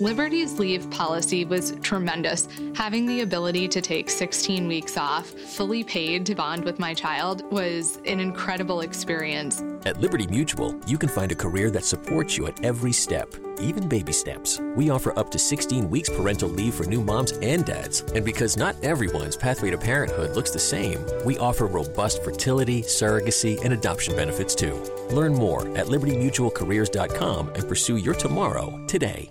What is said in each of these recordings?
Liberty's leave policy was tremendous. Having the ability to take 16 weeks off, fully paid to bond with my child, was an incredible experience. At Liberty Mutual, you can find a career that supports you at every step, even baby steps. We offer up to 16 weeks parental leave for new moms and dads. And because not everyone's pathway to parenthood looks the same, we offer robust fertility, surrogacy, and adoption benefits too. Learn more at libertymutualcareers.com and pursue your tomorrow today.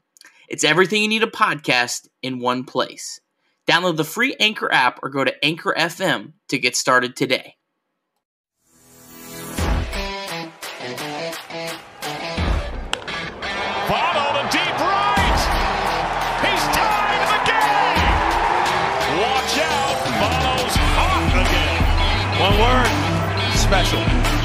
It's everything you need a podcast in one place. Download the free Anchor app or go to Anchor FM to get started today. Follow to deep right. He's tied the game. Watch out. Bono's hot again. One word special.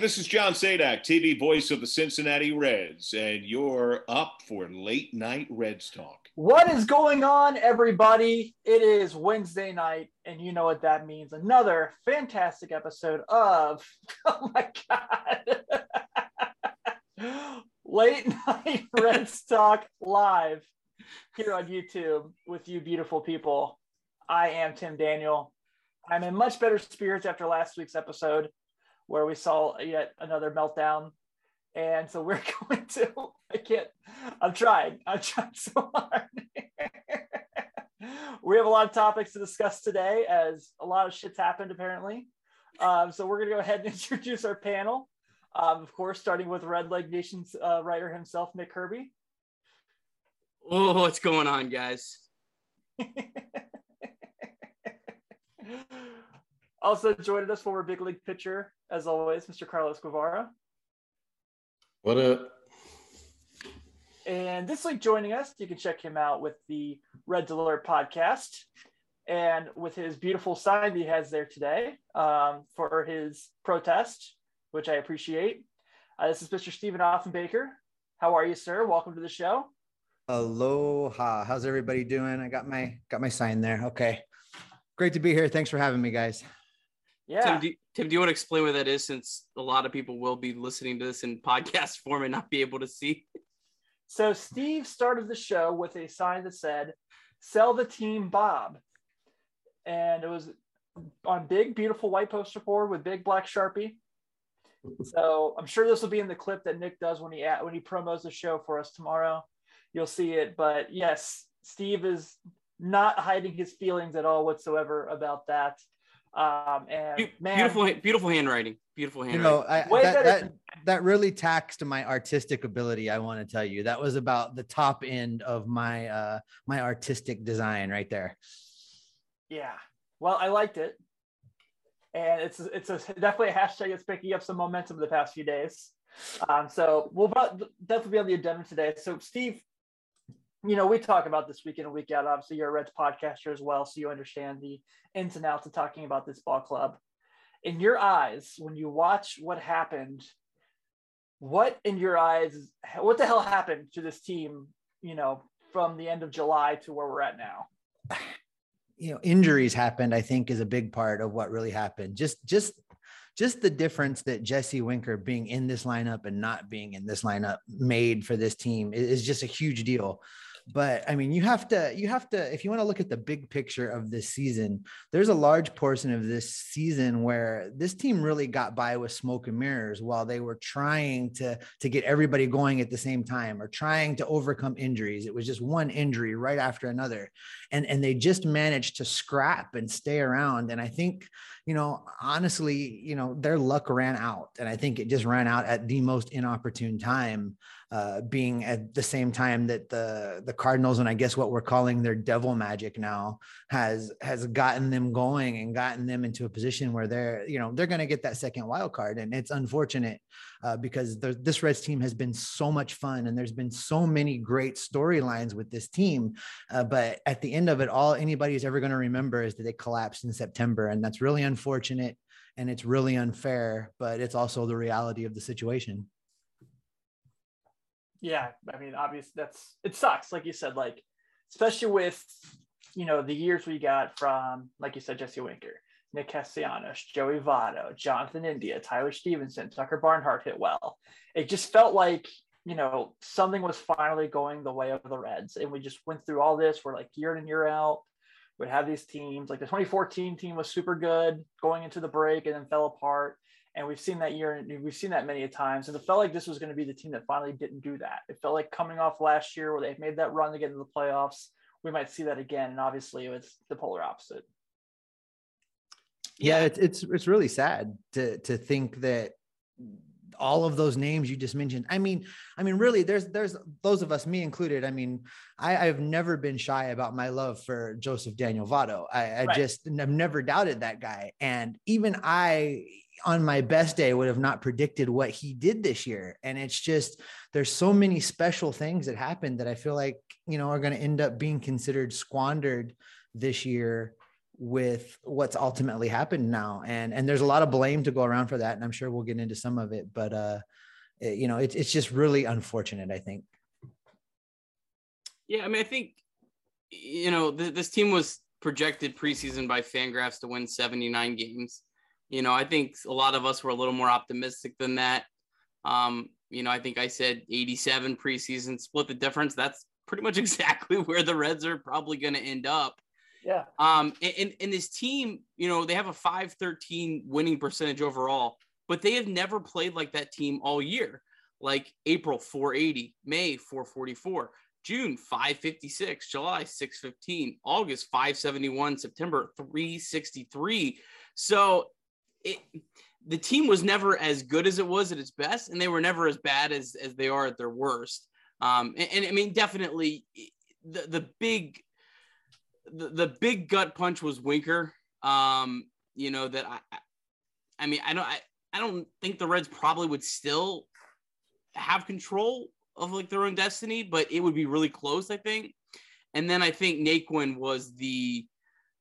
This is John Sadak, TV voice of the Cincinnati Reds, and you're up for late night Reds talk. What is going on, everybody? It is Wednesday night, and you know what that means. Another fantastic episode of, oh my God, Late Night Reds Talk live here on YouTube with you beautiful people. I am Tim Daniel. I'm in much better spirits after last week's episode where we saw yet another meltdown. And so we're going to, I can't, I'm trying, I'm trying so hard. we have a lot of topics to discuss today as a lot of shit's happened apparently. Um, so we're going to go ahead and introduce our panel. Um, of course, starting with Redleg Nation's uh, writer himself, Nick Kirby. Oh, what's going on, guys? Also joining us former big league pitcher, as always, Mr. Carlos Guevara. What up? And this week joining us, you can check him out with the Red Alert podcast and with his beautiful sign that he has there today um, for his protest, which I appreciate. Uh, this is Mr. Stephen Offenbaker. How are you, sir? Welcome to the show. Aloha. How's everybody doing? I got my got my sign there. Okay. Great to be here. Thanks for having me, guys. Yeah. Tim do, Tim, do you want to explain what that is since a lot of people will be listening to this in podcast form and not be able to see? So Steve started the show with a sign that said, "Sell the team, Bob," and it was on big, beautiful white poster board with big black sharpie. So I'm sure this will be in the clip that Nick does when he when he promos the show for us tomorrow. You'll see it, but yes, Steve is not hiding his feelings at all whatsoever about that. Um, and man, beautiful, beautiful handwriting. Beautiful handwriting. You handwriting. know, I, Way that, that than- that really taxed my artistic ability. I want to tell you that was about the top end of my uh my artistic design right there. Yeah. Well, I liked it. And it's it's a, definitely a hashtag that's picking up some momentum the past few days. Um, so we'll about, definitely be on the agenda today. So Steve, you know, we talk about this week in and week out. Obviously, you're a Reds podcaster as well, so you understand the ins and outs of talking about this ball club. In your eyes, when you watch what happened, what in your eyes, what the hell happened to this team? You know, from the end of July to where we're at now. you know injuries happened i think is a big part of what really happened just just just the difference that jesse winker being in this lineup and not being in this lineup made for this team is, is just a huge deal but I mean, you have to, you have to, if you want to look at the big picture of this season, there's a large portion of this season where this team really got by with smoke and mirrors while they were trying to to get everybody going at the same time or trying to overcome injuries. It was just one injury right after another, and and they just managed to scrap and stay around. And I think, you know, honestly, you know, their luck ran out, and I think it just ran out at the most inopportune time uh, being at the same time that the the Cardinals and I guess what we're calling their devil magic now has has gotten them going and gotten them into a position where they're you know they're going to get that second wild card. And it's unfortunate uh, because this Reds team has been so much fun and there's been so many great storylines with this team. Uh, but at the end of it all anybody's ever going to remember is that they collapsed in September and that's really unfortunate and it's really unfair but it's also the reality of the situation yeah, I mean, obviously that's it sucks, like you said, like especially with you know the years we got from, like you said, Jesse Winker, Nick Castellanos, Joey Votto, Jonathan India, Tyler Stephenson, Tucker Barnhart hit well. It just felt like you know something was finally going the way of the Reds, and we just went through all this. We're like year in and year out. We'd have these teams like the 2014 team was super good going into the break and then fell apart and we've seen that year and we've seen that many a times and it felt like this was going to be the team that finally didn't do that it felt like coming off last year where they made that run to get into the playoffs we might see that again and obviously it was the polar opposite yeah it's it's, it's really sad to to think that all of those names you just mentioned. I mean, I mean, really, there's there's those of us, me included. I mean, I, I've never been shy about my love for Joseph Daniel Votto. I, I right. just have never doubted that guy, and even I, on my best day, would have not predicted what he did this year. And it's just there's so many special things that happened that I feel like you know are going to end up being considered squandered this year with what's ultimately happened now. And and there's a lot of blame to go around for that and i'm sure we'll get into some of it but uh it, you know it's it's just really unfortunate i think. Yeah i mean i think you know th- this team was projected preseason by fangraphs to win 79 games you know i think a lot of us were a little more optimistic than that. Um you know i think i said 87 preseason split the difference. That's pretty much exactly where the reds are probably going to end up. Yeah. Um, and, and this team, you know, they have a 513 winning percentage overall, but they have never played like that team all year. Like April 480, May 444, June 556, July 615, August 571, September 363. So it the team was never as good as it was at its best, and they were never as bad as as they are at their worst. Um, and, and I mean, definitely the the big the, the big gut punch was Winker. Um, you know that I, I mean, I don't, I, I don't think the Reds probably would still have control of like their own destiny, but it would be really close, I think. And then I think Naquin was the,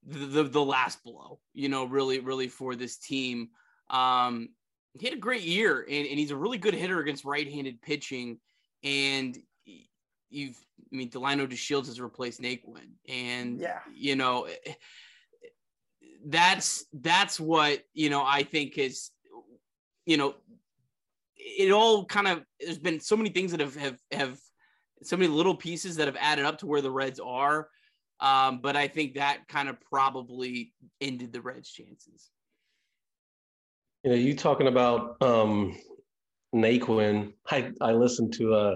the the, the last blow, you know, really, really for this team. Um, he had a great year, and, and he's a really good hitter against right-handed pitching. And you've I mean Delino DeShields has replaced Naquin, and yeah, you know that's that's what you know I think is you know it all kind of there's been so many things that have have have so many little pieces that have added up to where the Reds are. Um, but I think that kind of probably ended the Reds' chances. You know, you talking about um, Naquin. I I listened to uh,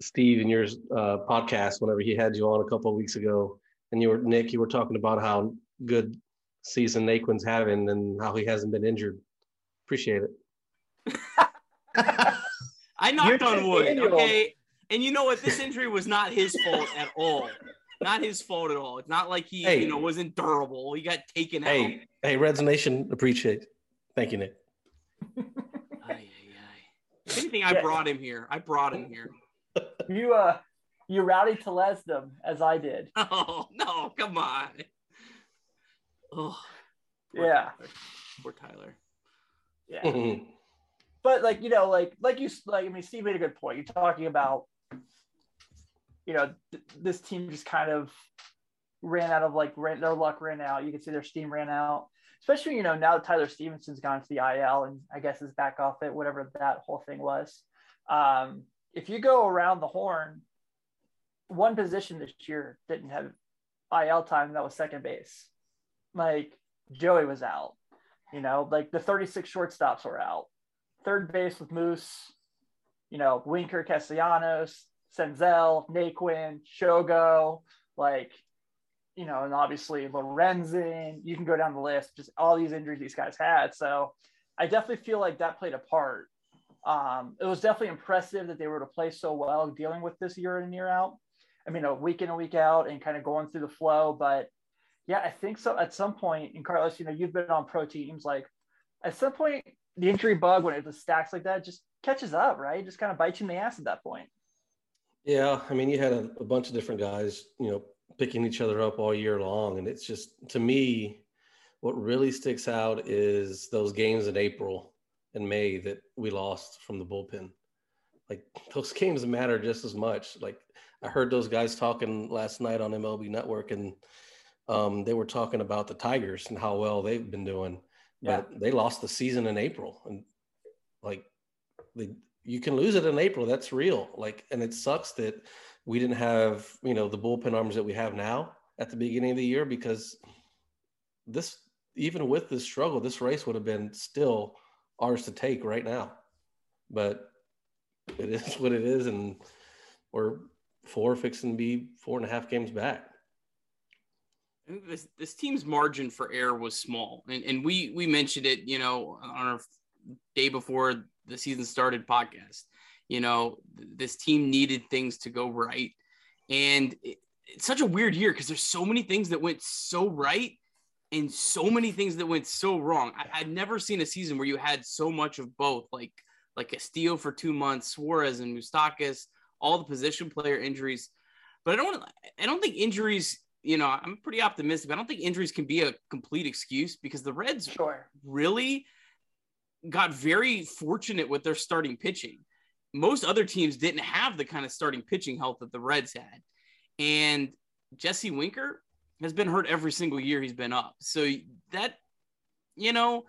Steve in your uh, podcast whenever he had you on a couple of weeks ago, and you were Nick, you were talking about how good season Naquin's having and how he hasn't been injured. Appreciate it. I knocked on wood, okay. And you know what? This injury was not his fault at all. Not his fault at all. It's not like he, hey, you know, wasn't durable. He got taken hey, out. Hey, Reds Nation, appreciate. Thank you, Nick. Aye, aye, aye. If anything, I brought him here. I brought him here you uh you rowdy to les them as I did. Oh no, come on. Oh yeah. Tyler. Poor Tyler. Yeah. but like, you know, like like you like I mean Steve made a good point. You're talking about you know, th- this team just kind of ran out of like ran, their luck ran out. You can see their steam ran out. Especially, you know, now Tyler Stephenson's gone to the IL and I guess is back off it, whatever that whole thing was. Um, if you go around the horn, one position this year didn't have IL time. That was second base. Like Joey was out. You know, like the 36 shortstops were out. Third base with Moose, you know, Winker, Castellanos, Senzel, Naquin, Shogo, like, you know, and obviously Lorenzen. You can go down the list, just all these injuries these guys had. So I definitely feel like that played a part. Um, it was definitely impressive that they were to play so well dealing with this year in and year out. I mean, a week in a week out and kind of going through the flow. But yeah, I think so. At some point, and Carlos, you know, you've been on pro teams. Like at some point, the injury bug when it stacks like that just catches up, right? Just kind of bites you in the ass at that point. Yeah, I mean, you had a, a bunch of different guys, you know, picking each other up all year long, and it's just to me, what really sticks out is those games in April and May that we lost from the bullpen. Like those games matter just as much. Like I heard those guys talking last night on MLB Network, and um, they were talking about the Tigers and how well they've been doing. But they lost the season in April, and like they you can lose it in April. That's real. Like, and it sucks that we didn't have, you know, the bullpen arms that we have now at the beginning of the year because this, even with this struggle, this race would have been still ours to take right now. But it is what it is, and we're four fixing to be four and a half games back. This, this team's margin for error was small, and, and we we mentioned it, you know, on our day before the season started podcast. You know, this team needed things to go right. And it, it's such a weird year because there's so many things that went so right and so many things that went so wrong. I, would never seen a season where you had so much of both, like like Castillo for two months, Suarez and Moustakas, all the position player injuries. But I don't I don't think injuries, you know, I'm pretty optimistic. I don't think injuries can be a complete excuse because the Reds sure. really got very fortunate with their starting pitching. Most other teams didn't have the kind of starting pitching health that the Reds had. And Jesse Winker has been hurt every single year he's been up. So that, you know,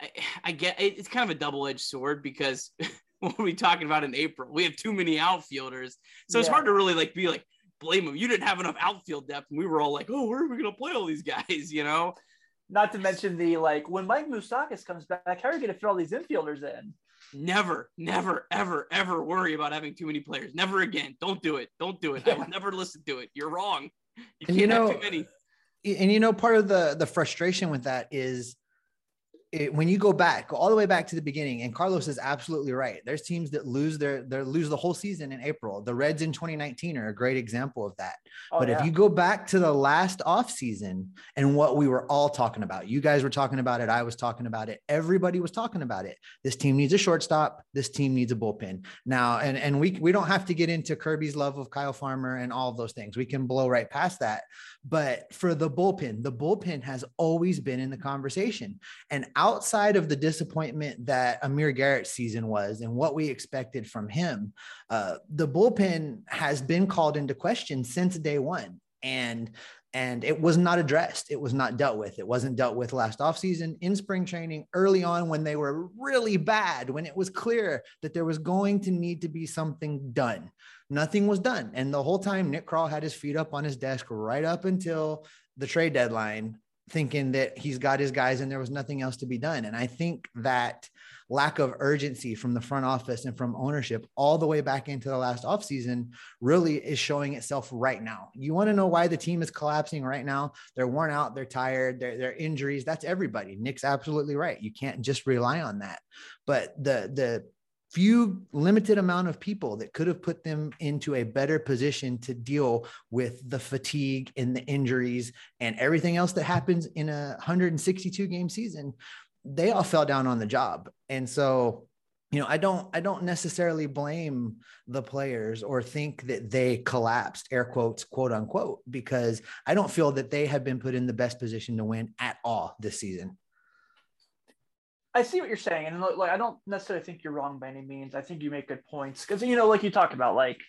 I, I get it's kind of a double edged sword because what are we talking about in April? We have too many outfielders. So yeah. it's hard to really like be like, blame them. You didn't have enough outfield depth. And we were all like, oh, where are we going to play all these guys? You know? Not to mention the like when Mike Moustakas comes back, how are you going to fit all these infielders in? Never, never, ever, ever worry about having too many players. Never again. Don't do it. Don't do it. Yeah. I will never listen to it. You're wrong. You and can't you know, have too many. And you know, part of the the frustration with that is it, when you go back, go all the way back to the beginning, and Carlos is absolutely right. There's teams that lose their they lose the whole season in April. The Reds in 2019 are a great example of that. Oh, but yeah. if you go back to the last off season and what we were all talking about, you guys were talking about it, I was talking about it, everybody was talking about it. This team needs a shortstop. This team needs a bullpen. Now, and and we we don't have to get into Kirby's love of Kyle Farmer and all of those things. We can blow right past that. But for the bullpen, the bullpen has always been in the conversation. And outside of the disappointment that Amir Garrett's season was and what we expected from him, uh, the bullpen has been called into question since day one. And and it was not addressed. It was not dealt with. It wasn't dealt with last offseason in spring training, early on when they were really bad, when it was clear that there was going to need to be something done. Nothing was done. And the whole time, Nick Krall had his feet up on his desk right up until the trade deadline, thinking that he's got his guys and there was nothing else to be done. And I think that lack of urgency from the front office and from ownership all the way back into the last offseason really is showing itself right now. You want to know why the team is collapsing right now? They're worn out, they're tired, they're, they're injuries. That's everybody. Nick's absolutely right. You can't just rely on that. But the the few limited amount of people that could have put them into a better position to deal with the fatigue and the injuries and everything else that happens in a 162 game season they all fell down on the job. And so you know i don't i don't necessarily blame the players or think that they collapsed air quotes quote unquote because i don't feel that they have been put in the best position to win at all this season I see what you're saying, and like I don't necessarily think you're wrong by any means. I think you make good points because you know, like you talk about, like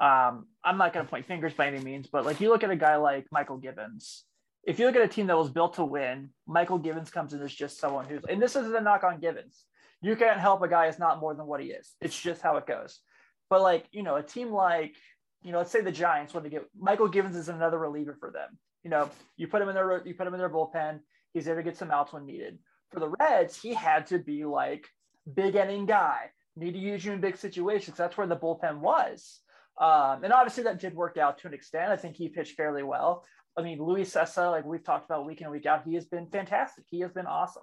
um, I'm not going to point fingers by any means, but like you look at a guy like Michael Givens. If you look at a team that was built to win, Michael Givens comes in as just someone who's, and this isn't a knock on Givens. You can't help a guy is not more than what he is. It's just how it goes. But like you know, a team like you know, let's say the Giants want to get Michael Givens is another reliever for them. You know, you put him in their you put him in their bullpen. He's there to get some outs when needed. For the Reds, he had to be like big inning guy. Need to use you in big situations. That's where the bullpen was. Um, and obviously that did work out to an extent. I think he pitched fairly well. I mean, Luis Cessa, like we've talked about week in and week out, he has been fantastic. He has been awesome.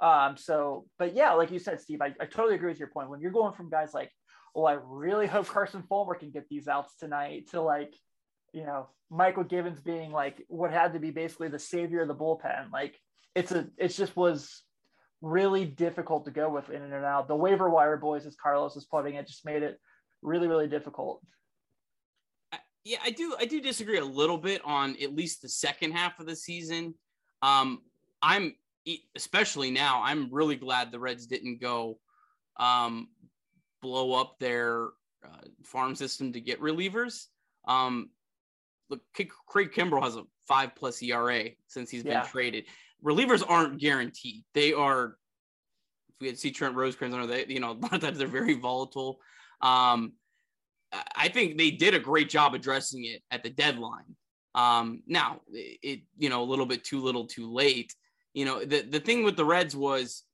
Um, so, but yeah, like you said, Steve, I, I totally agree with your point. When you're going from guys like, oh, I really hope Carson Fulmer can get these outs tonight to like, you know, Michael Givens being like what had to be basically the savior of the bullpen. Like it's a, it just was really difficult to go with in and out. The waiver wire boys, as Carlos was putting it, just made it really, really difficult. Yeah, I do. I do disagree a little bit on at least the second half of the season. Um, I'm especially now. I'm really glad the Reds didn't go um, blow up their uh, farm system to get relievers. Um, look, Craig Kimbrel has a five plus ERA since he's been traded. Relievers aren't guaranteed. They are. If we had see Trent Rosecrans on they, you know, a lot of times they're very volatile. Um, I think they did a great job addressing it at the deadline. Um, now it, you know, a little bit too little, too late. You know, the the thing with the Reds was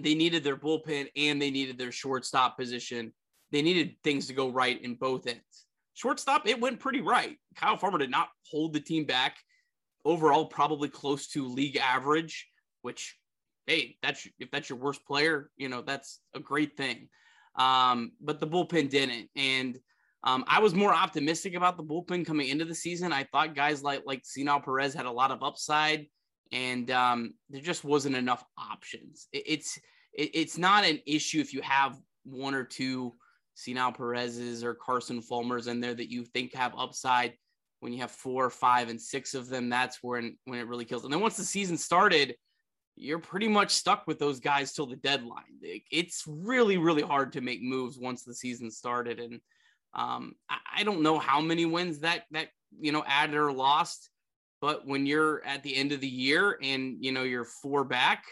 they needed their bullpen and they needed their shortstop position. They needed things to go right in both ends. Shortstop, it went pretty right. Kyle Farmer did not hold the team back. Overall, probably close to league average, which, hey, that's if that's your worst player, you know, that's a great thing. Um, but the bullpen didn't. And um, I was more optimistic about the bullpen coming into the season. I thought guys like like Cionel Perez had a lot of upside, and um, there just wasn't enough options. It, it's it, it's not an issue if you have one or two Cionel Perez's or Carson Fulmers in there that you think have upside. When you have four, five, and six of them, that's when when it really kills. And then once the season started, you're pretty much stuck with those guys till the deadline. It's really, really hard to make moves once the season started. And um, I don't know how many wins that that you know added or lost, but when you're at the end of the year and you know you're four back,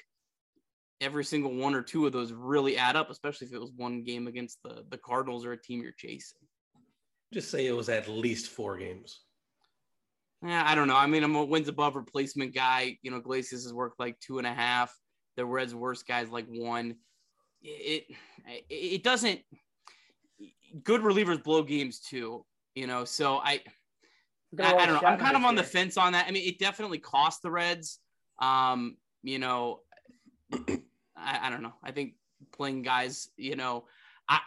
every single one or two of those really add up, especially if it was one game against the the Cardinals or a team you're chasing. Just say it was at least four games. Yeah, I don't know. I mean, I'm a wins above replacement guy. You know, Iglesias has worked like two and a half. The Reds' worst guys like one. It it doesn't. Good relievers blow games too. You know, so I I, I, don't know. I'm kind of on the fence on that. I mean, it definitely cost the Reds. Um, you know, I, I don't know. I think playing guys, you know, I,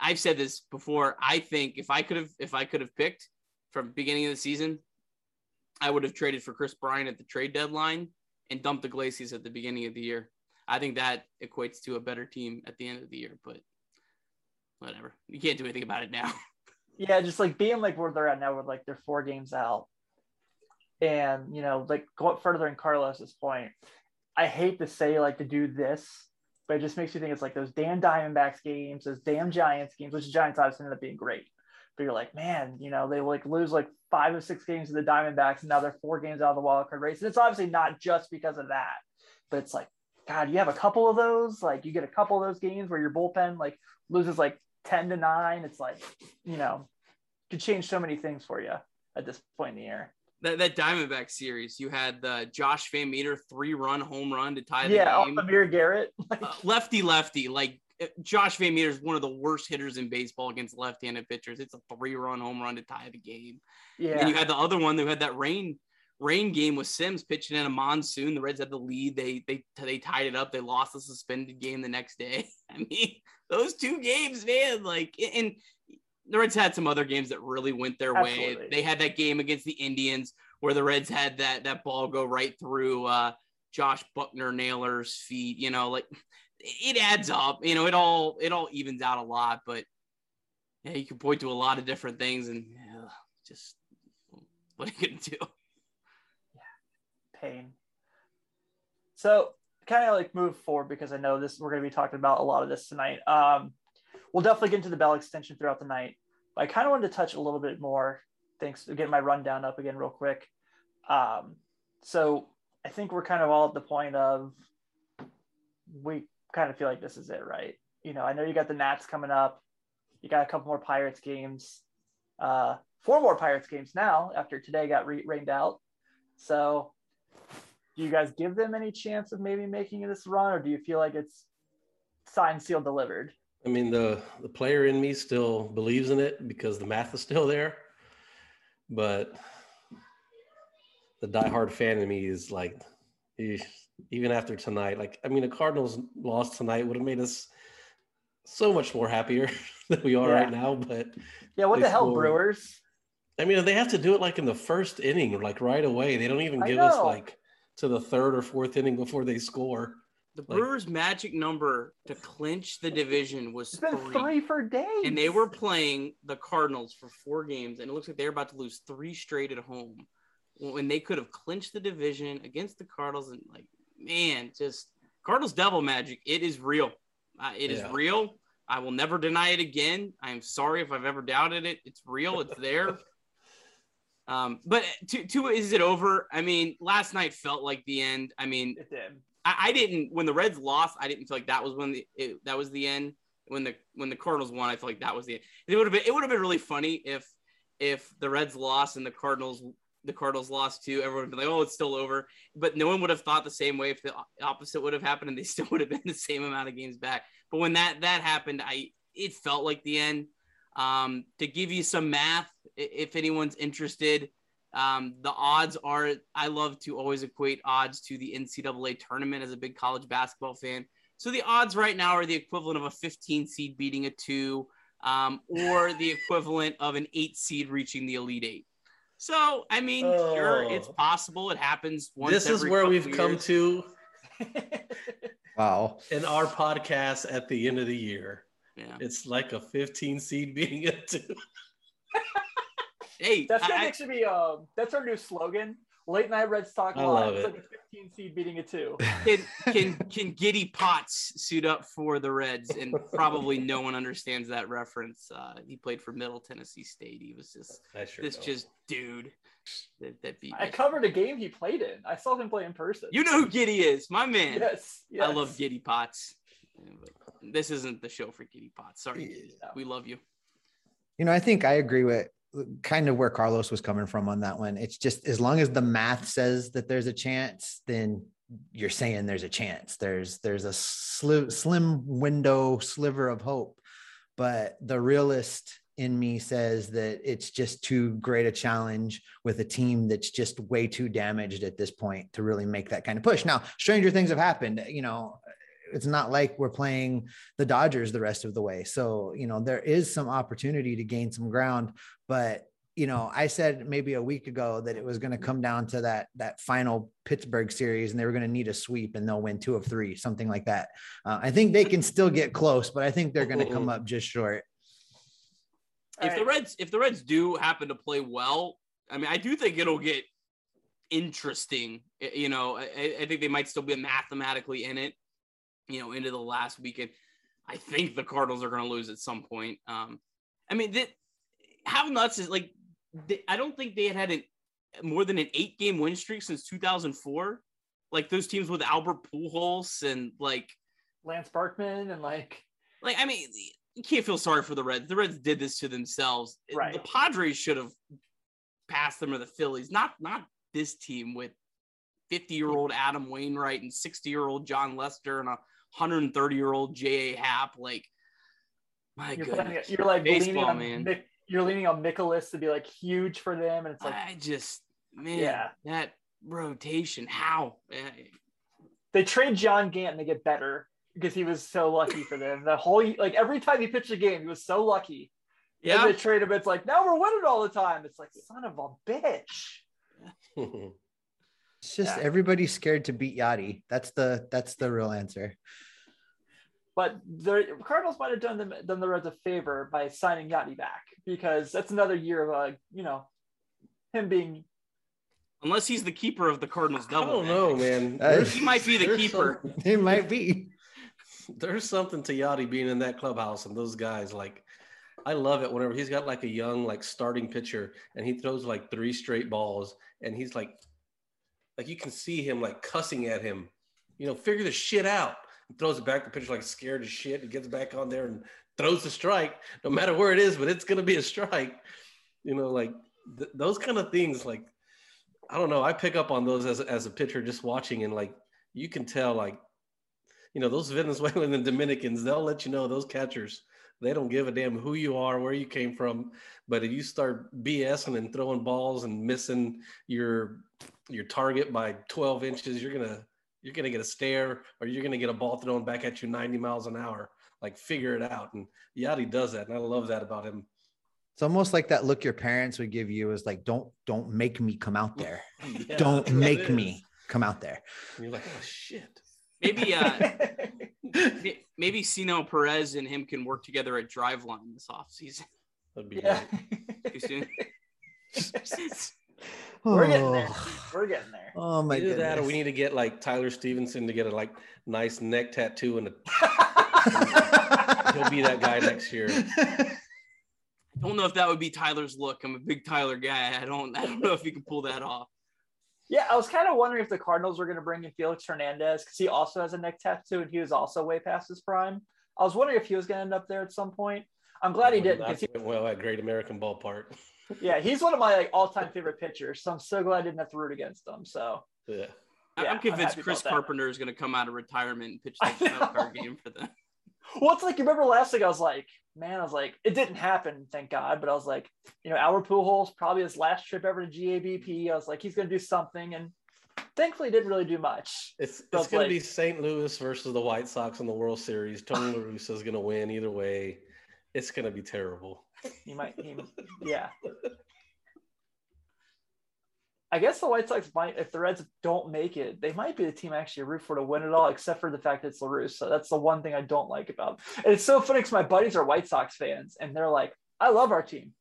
I I've said this before. I think if I could have if I could have picked from beginning of the season, I would have traded for Kris Bryant at the trade deadline and dumped Iglesias at the beginning of the year. I think that equates to a better team at the end of the year, but whatever. You can't do anything about it now. Yeah, just like being like where they're at now with like they're four games out. And you know, like going further in Carlos's point, I hate to say like to do this, but it just makes you think it's like those damn Diamondbacks games, those damn Giants games, which the Giants obviously ended up being great. But you're like, man, you know, they like lose like five or six games to the Diamondbacks, and now they're four games out of the wild card race. And it's obviously not just because of that, but it's like, God, you have a couple of those. Like you get a couple of those games where your bullpen like loses like 10 to 9. It's like, you know, could change so many things for you at this point in the year. That, that Diamondback series, you had the Josh VanMeter three run home run to tie the yeah, game. Yeah, Amir Garrett. uh, lefty, lefty. Like Josh VanMeter is one of the worst hitters in baseball against left-handed pitchers. It's a three-run home run to tie the game. Yeah. And you had the other one who had that rain rain game with Sims pitching in a monsoon. The Reds had the lead. They they they tied it up. They lost the suspended game the next day. I mean, those two games, man. Like, and the Reds had some other games that really went their Absolutely. way. They had that game against the Indians where the Reds had that that ball go right through uh, Josh Buckner Naylor's feet. You know, like it adds up. You know, it all it all evens out a lot, but yeah, you can point to a lot of different things, and yeah, just what are you gonna do? Yeah, pain. So kind of like move forward because I know this we're going to be talking about a lot of this tonight. Um, we'll definitely get into the bell extension throughout the night. But I kind of wanted to touch a little bit more. Thanks to get my rundown up again real quick. Um, so I think we're kind of all at the point of we kind of feel like this is it, right? You know, I know you got the Nats coming up. You got a couple more Pirates games. uh, four more Pirates games now after today got re- rained out. So, do you guys give them any chance of maybe making this run, or do you feel like it's signed, sealed, delivered? I mean, the the player in me still believes in it because the math is still there, but the diehard fan in me is like, even after tonight, like I mean, the Cardinals lost tonight would have made us so much more happier than we are Yeah. right now. But Yeah, what the hell, scored. Brewers? I mean, they have to do it like in the first inning, like right away. They don't even give us like to the third or fourth inning before they score. The Like- Brewers' magic number to clinch the division was It's been three. three for days. and they were playing the Cardinals for four games, and it looks like they're about to lose three straight at home when they could have clinched the division against the Cardinals. And like, man, just Cardinals devil magic. It is real. Uh, it is Yeah. real. I will never deny it again. I am sorry if I've ever doubted it. It's real. It's there. Um, but to, to is it over? I mean, last night felt like the end. I mean, It did. I, I didn't when the Reds lost. I didn't feel like that was when the it, that was the end. When the when the Cardinals won, I feel like that was the end. It would have been it would have been really funny if if the Reds lost and the Cardinals the Cardinals lost too. Everyone would be like, "Oh, it's still over," but no one would have thought the same way if the opposite would have happened and they still would have been the same amount of games back. But when that that happened, I it felt like the end. Um, to give you some math, if anyone's interested, um, the odds are I love to always equate odds to the NCAA tournament as a big college basketball fan. So the odds right now are the equivalent of a 15 seed beating a two, um, or the equivalent of an eight seed reaching the Elite Eight. So I mean, sure, it's Oh. possible. It happens once. this is every where we've come to Wow. in our podcast at the end of the year. Yeah. It's like a 15 seed beating a two. Hey, That's gonna I- actually be um that's our new slogan. Late night Reds talk I live. love It's it. like a 15 seed beating a two. can can can Giddy Potts suit up for the Reds? And probably no one understands that reference. Uh, he played for Middle Tennessee State. He was just sure this don't. just dude that, that beat I me. covered a game he played in. I saw him play in person. You know who Giddy is, my man. Yes. yes. I love Giddy Potts. This isn't the show for Giddy Potts. Sorry, Giddy. We love you. You know, I think I agree with kind of where Carlos was coming from on that one. It's just as long as the math says that there's a chance, then you're saying there's a chance. There's there's a sli- slim window sliver of hope, but the realist in me says that it's just too great a challenge with a team that's just way too damaged at this point to really make that kind of push. Now, stranger things have happened. You know, it's not like we're playing the Dodgers the rest of the way. So, you know, there is some opportunity to gain some ground, but you know, I said maybe a week ago that it was going to come down to that that final Pittsburgh series, and they were going to need a sweep, and they'll win two of three, something like that. Uh, I think they can still get close, but I think they're going to come up just short. If the Reds, if the Reds do happen to play well, I mean, I do think it'll get interesting. You know, I, I think they might still be mathematically in it. You know, into the last weekend. I think the Cardinals are going to lose at some point. Um, I mean, that how nuts is like? They, I don't think they had had an, more than an eight game win streak since 2004. Like those teams with Albert Pujols and like Lance Berkman and like like I mean, you can't feel sorry for the Reds. The Reds did this to themselves. Right. The Padres should have passed them or the Phillies, not not this team with 50 year old Adam Wainwright and 60 year old Jon Lester and a 130 year old J.A. Happ. Like, my you're, goodness, playing, you're like Baseball, man. Mick, you're leaning on Nicholas to be like huge for them, and it's like I just man, Yeah. that rotation. How? Eh, they trade John Gant and they get better because he was so lucky for them. The whole like every time he pitched a game, he was so lucky. Yeah. Yeah, they trade him. It's like now we're winning all the time. It's like son of a bitch. It's just Yeah. everybody's scared to beat Yadi. That's the that's the real answer. But the Cardinals might have done them done the Reds a favor by signing Yadi back because that's another year of a you know him being unless he's the keeper of the Cardinals I double. don't know, man. Uh, He might be the keeper. some- It might be. there's something to Yadi being in that clubhouse and those guys. Like, I love it whenever he's got like a young, like starting pitcher and he throws like three straight balls and he's like, like you can see him like cussing at him, you know, figure the shit out. Throws it back. The pitcher like scared as shit. He gets back on there and throws the strike, no matter where it is, but it's gonna be a strike. You know, like th- those kind of things. Like I don't know. I pick up on those as as a pitcher just watching, and like you can tell, like you know, those Venezuelan and Dominicans, they'll let you know those catchers. They don't give a damn who you are, where you came from. But if you start BSing and throwing balls and missing your your target by 12 inches, you're gonna you're gonna get a stare or you're gonna get a ball thrown back at you 90 miles an hour. Like figure it out. And Yadi does that, and I love that about him. It's almost like that look your parents would give you is like, don't don't make me come out there. Yeah, don't that's what it make me come out there. And you're like, oh shit. Maybe uh, maybe Sino Perez and him can work together at Driveline this offseason. That'd be yeah. great. Too soon. We're getting there. We're getting there. Oh my Either that, or we need to get like Tyler Stephenson to get a like nice neck tattoo, and a, he'll be that guy next year. I don't know if that would be Tyler's look. I'm a big Tyler guy. I don't I don't know if he can pull that off. Yeah, I was kind of wondering if the Cardinals were going to bring in Felix Hernandez because he also has a neck tattoo and he was also way past his prime. I was wondering if he was going to end up there at some point. I'm glad he didn't. 'cause That went well at Great American Ballpark. He- yeah, he's one of my like all-time favorite pitchers, so I'm so glad I didn't have to root against him. So Yeah. I- Yeah, I'm I'm convinced Chris. Carpenter is going to come out of retirement and pitch the wild card game for them. Well, it's like you remember last week. I was like, man, I was like, it didn't happen, thank God. But I was like, you know, Albert Pujols probably his last trip ever to GABP. I was like, he's going to do something, and thankfully, didn't really do much. It's So it's it's going like- to be St. Louis versus the White Sox in the World Series. Tony La Russa is going to win either way. It's going to be terrible. He might, he, yeah. I guess the White Sox might, if the Reds don't make it, they might be the team I actually root for to win it all, except for the fact that it's La Russa. So that's the one thing I don't like about. And it's so funny because my buddies are White Sox fans, and they're like, "I love our team.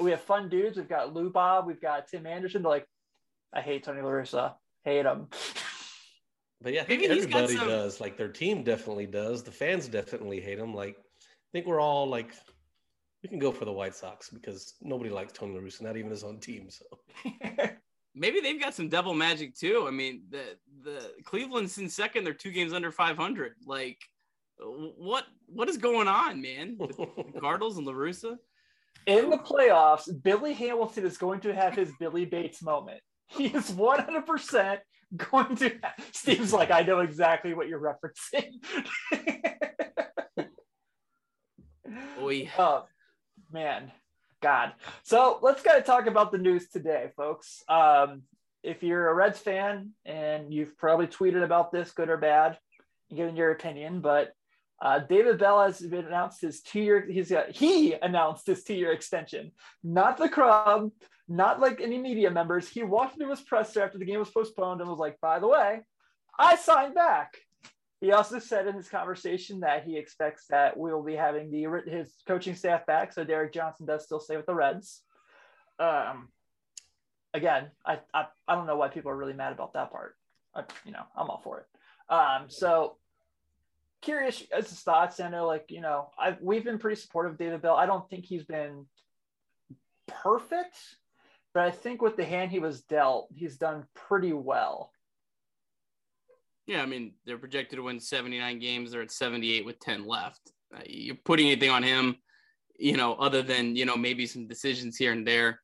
We have fun dudes. We've got Lou Bob, we've got Tim Anderson." They're like, "I hate Tony LaRussa. Hate him." But yeah, I think Maybe he's got everybody some- does. Like their team definitely does. The fans definitely hate him. Like I think we're all like, we can go for the White Sox because nobody likes Tony La Russa, not even his own team. So Maybe they've got some devil magic too. I mean, the the Cleveland's in second. They're two games under 500. Like, what what is going on, man? With the Cardinals and La Russa. In the playoffs, Billy Hamilton is going to have his Billy Bates moment. He is 100% going to. Have, Steve's like, I know exactly what you're referencing. Oy. oh, man. God. So let's kind of talk about the news today, folks. Um, if you're a Reds fan and you've probably tweeted about this, good or bad, given your opinion, but uh, David Bell has been announced his two-year. He's got, he announced his two-year extension, not the club, not like any media members. He walked into his presser after the game was postponed and was like, "By the way, I signed back." He also said in his conversation that he expects that we will be having the his coaching staff back, so Derek Johnson does still stay with the Reds. Um, again, I, I I don't know why people are really mad about that part. I, you know, I'm all for it. Um, so curious as his thoughts. I know, like you know, I we've been pretty supportive of David Bell. I don't think he's been perfect, but I think with the hand he was dealt, he's done pretty well. Yeah, I mean, they're projected to win 79 games. They're at 78 with 10 left. Uh, you're putting anything on him, you know, other than, you know, maybe some decisions here and there.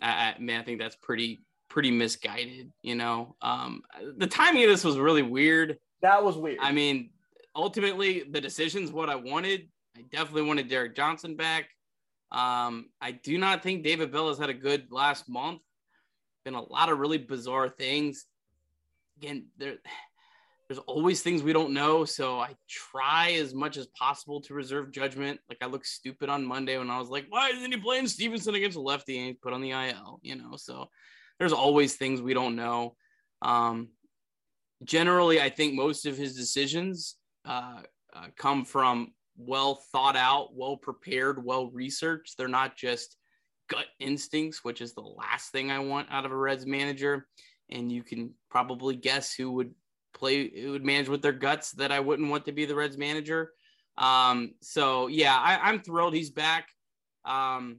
I, I man, I think that's pretty, pretty misguided, you know. Um, the timing of this was really weird. That was weird. I mean, ultimately, the decision's what I wanted. I definitely wanted Derek Johnson back. Um, I do not think David Bell has had a good last month. Been a lot of really bizarre things. Again, there, there's always things we don't know. So I try as much as possible to reserve judgment. Like I look stupid on Monday when I was like, why isn't he playing Stephenson against a lefty and he's put on the IL? You know, so there's always things we don't know. Um, generally, I think most of his decisions uh, uh, come from well thought out, well prepared, well researched. They're not just gut instincts, which is the last thing I want out of a Reds manager. And you can probably guess who would play, would manage with their guts that I wouldn't want to be the Reds manager. Um, so yeah, I, I'm thrilled he's back. Um,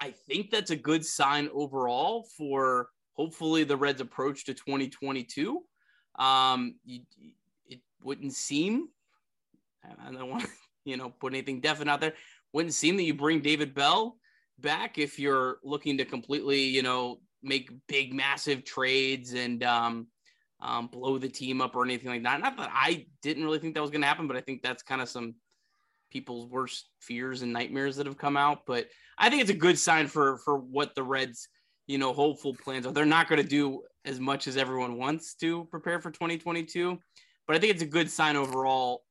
I think that's a good sign overall for hopefully the Reds' approach to 2022. Um, you, it wouldn't seem, I don't want to, you know, put anything definite out there. Wouldn't seem that you bring David Bell back if you're looking to completely, you know, make big, massive trades and um, um, blow the team up or anything like that. Not that I didn't really think that was going to happen, but I think that's kind of some people's worst fears and nightmares that have come out. But I think it's a good sign for for what the Reds, you know, hopeful plans are. They're not going to do as much as everyone wants to prepare for 2022, but I think it's a good sign overall.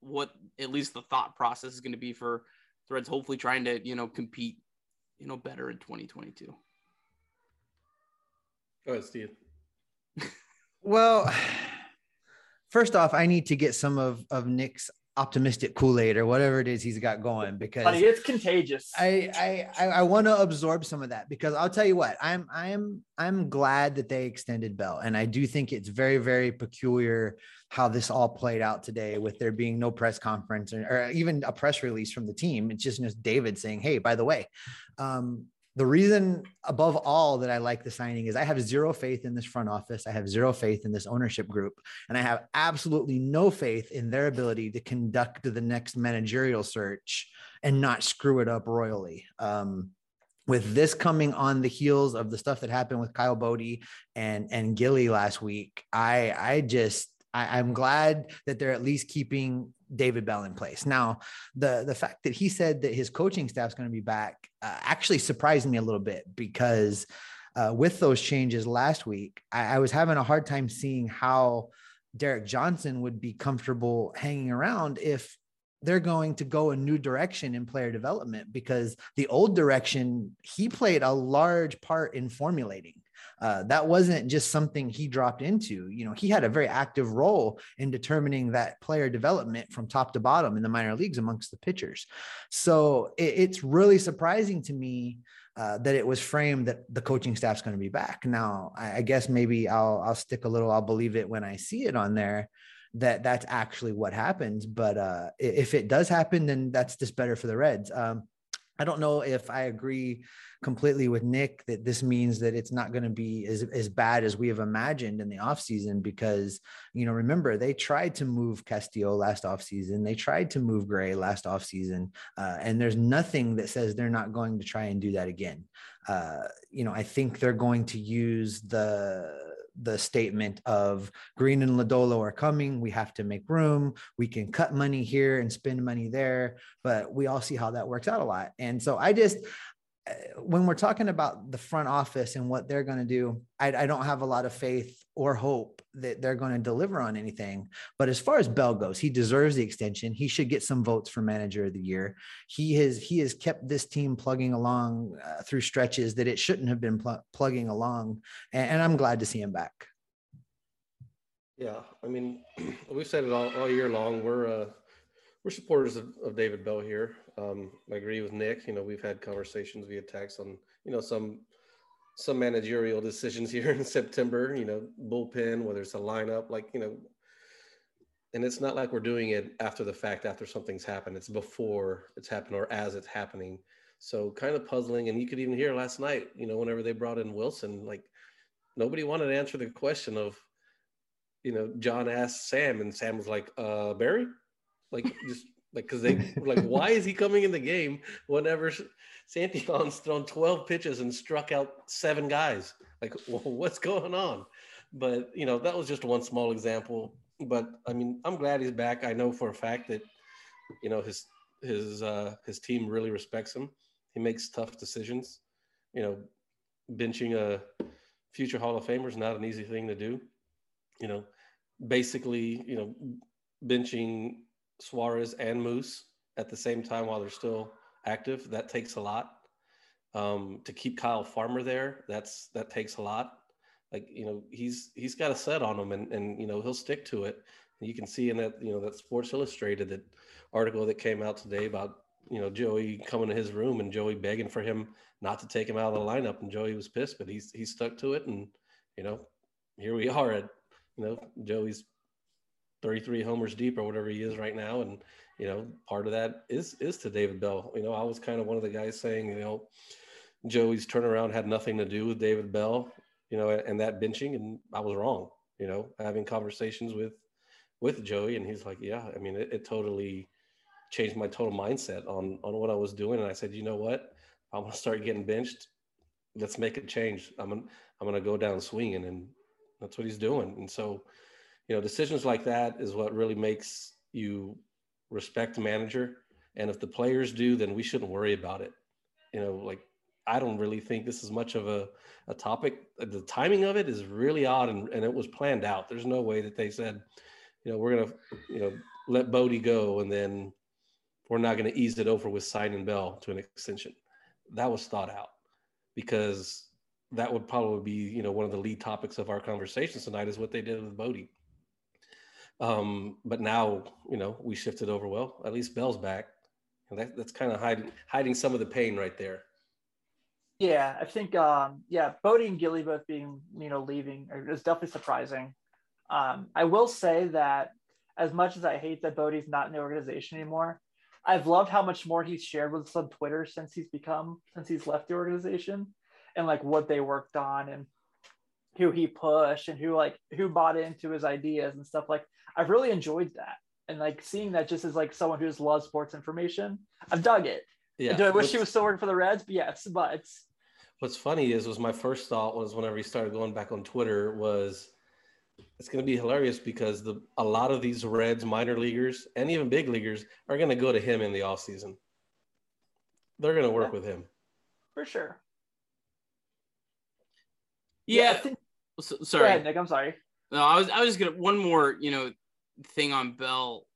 What at least the thought process is going to be for the Reds, hopefully trying to you know compete, you know, better in 2022. Go ahead, Steve. Well, first off, I need to get some of of Nick's optimistic Kool-Aid or whatever it is he's got going because it's contagious. I I I want to absorb some of that because I'll tell you what I'm I'm I'm glad that they extended Bell and I do think it's very very peculiar how this all played out today with there being no press conference or, or even a press release from the team. It's just just David saying, "Hey, by the way, um, the reason above all that I like the signing is I have zero faith in this front office. I have zero faith in this ownership group. And I have absolutely no faith in their ability to conduct the next managerial search and not screw it up royally. Um, with this coming on the heels of the stuff that happened with Kyle Boddy and and Gilly last week, I I just I, I'm glad that they're at least keeping David Bell in place. Now, the the fact that he said that his coaching staff is going to be back uh, actually surprised me a little bit because uh, with those changes last week, I, I, was having a hard time seeing how Derek Johnson would be comfortable hanging around if they're going to go a new direction in player development because the old direction he played a large part in formulating uh, that wasn't just something he dropped into. You know, he had a very active role in determining that player development from top to bottom in the minor leagues amongst the pitchers. So it, it's really surprising to me uh, that it was framed that the coaching staff's going to be back. Now, I, I guess maybe I'll I'll stick a little. I'll believe it when I see it on there that that's actually what happens. But uh, if it does happen, then that's just better for the Reds. Um, I don't know if I agree completely with Nick that this means that it's not going to be as, as bad as we have imagined in the offseason because, you know, remember they tried to move Castillo last offseason. They tried to move Gray last offseason. Uh, and there's nothing that says they're not going to try and do that again. Uh, you know, I think they're going to use the the statement of Greene and Lodolo are coming. We have to make room. We can cut money here and spend money there, but we all see how that works out a lot. And so I just, uh, when we're talking about the front office and what they're going to do, I, I, don't have a lot of faith or hope that they're going to deliver on anything. But as far as Bell goes, he deserves the extension. He should get some votes for Manager of the Year. He has he has kept this team plugging along uh, through stretches that it shouldn't have been pl- plugging along, and, and I'm glad to see him back. Yeah, I mean, we've said it all, all year long. We're uh, we're supporters of, of David Bell here. Um, I agree with Nick. You know, we've had conversations via text on you know some some managerial decisions here in September. You know, bullpen, whether it's a lineup, like you know, and it's not like we're doing it after the fact, after something's happened. It's before it's happened or as it's happening. So kind of puzzling. And you could even hear last night. You know, whenever they brought in Wilson, like nobody wanted to answer the question of, you know, John asked Sam, and Sam was like, uh, Barry, like just like, because they like, why is he coming in the game whenever Santillan's thrown 12 pitches and struck out seven guys? Like, what's going on? But, you know, that was just one small example. But I mean, I'm glad he's back. I know for a fact that, you know, his, his, uh, his team really respects him. He makes tough decisions. You know, benching a future Hall of Famer is not an easy thing to do. You know, basically, you know, benching Suarez and Moose at the same time while they're still active. That takes a lot. Um, to keep Kyle Farmer there, that's that takes a lot. Like you know, he's he's got a set on him, and and you know he'll stick to it. And you can see in that you know that Sports Illustrated that article that came out today about you know Joey coming to his room and Joey begging for him not to take him out of the lineup, and Joey was pissed, but he's he stuck to it, and you know here we are at you know Joey's 33 homers deep or whatever he is right now. And, you know, part of that is, is to David Bell. You know, I was kind of one of the guys saying, you know, Joey's turnaround had nothing to do with David Bell, you know, and that benching. And I was wrong, you know, having conversations with, with Joey. And he's like, yeah, I mean, it, it totally changed my total mindset on, on what I was doing. And I said, you know what? I'm going to start getting benched. Let's make a change. I'm gonna, I'm gonna go down swinging, and that's what he's doing. And so, you know, decisions like that is what really makes you respect the manager. And if the players do, then we shouldn't worry about it. You know, like I don't really think this is much of a, a topic. The timing of it is really odd and, and it was planned out. There's no way that they said, you know, we're gonna, you know, let Boddy go and then we're not gonna ease it over with signing Bell to an extension. That was thought out because that would probably be, you know, one of the lead topics of our conversations tonight is what they did with Boddy. Um, but now, you know, we shifted over. Well, at least Bell's back. And that, that's kind of hiding hiding some of the pain right there. Yeah, I think um, yeah, Boddy and Gilly both being you know leaving is definitely surprising. Um, I will say that as much as I hate that Boddy's not in the organization anymore, I've loved how much more he's shared with us on Twitter since he's become since he's left the organization, and like what they worked on and who he pushed and who like who bought into his ideas and stuff like I've really enjoyed that. And like seeing that just as like someone who just loves sports information I've dug it. Yeah do I wish he was still working for the Reds? But yes but what's funny is was my first thought was whenever he started going back on Twitter was it's going to be hilarious because the a lot of these Reds minor leaguers and even big leaguers are going to go to him in the off season they're going to work yeah. with him. For sure. Yeah, yeah think, so, sorry, ahead, Nick. I'm sorry. No, I was I was just gonna one more you know thing on Bell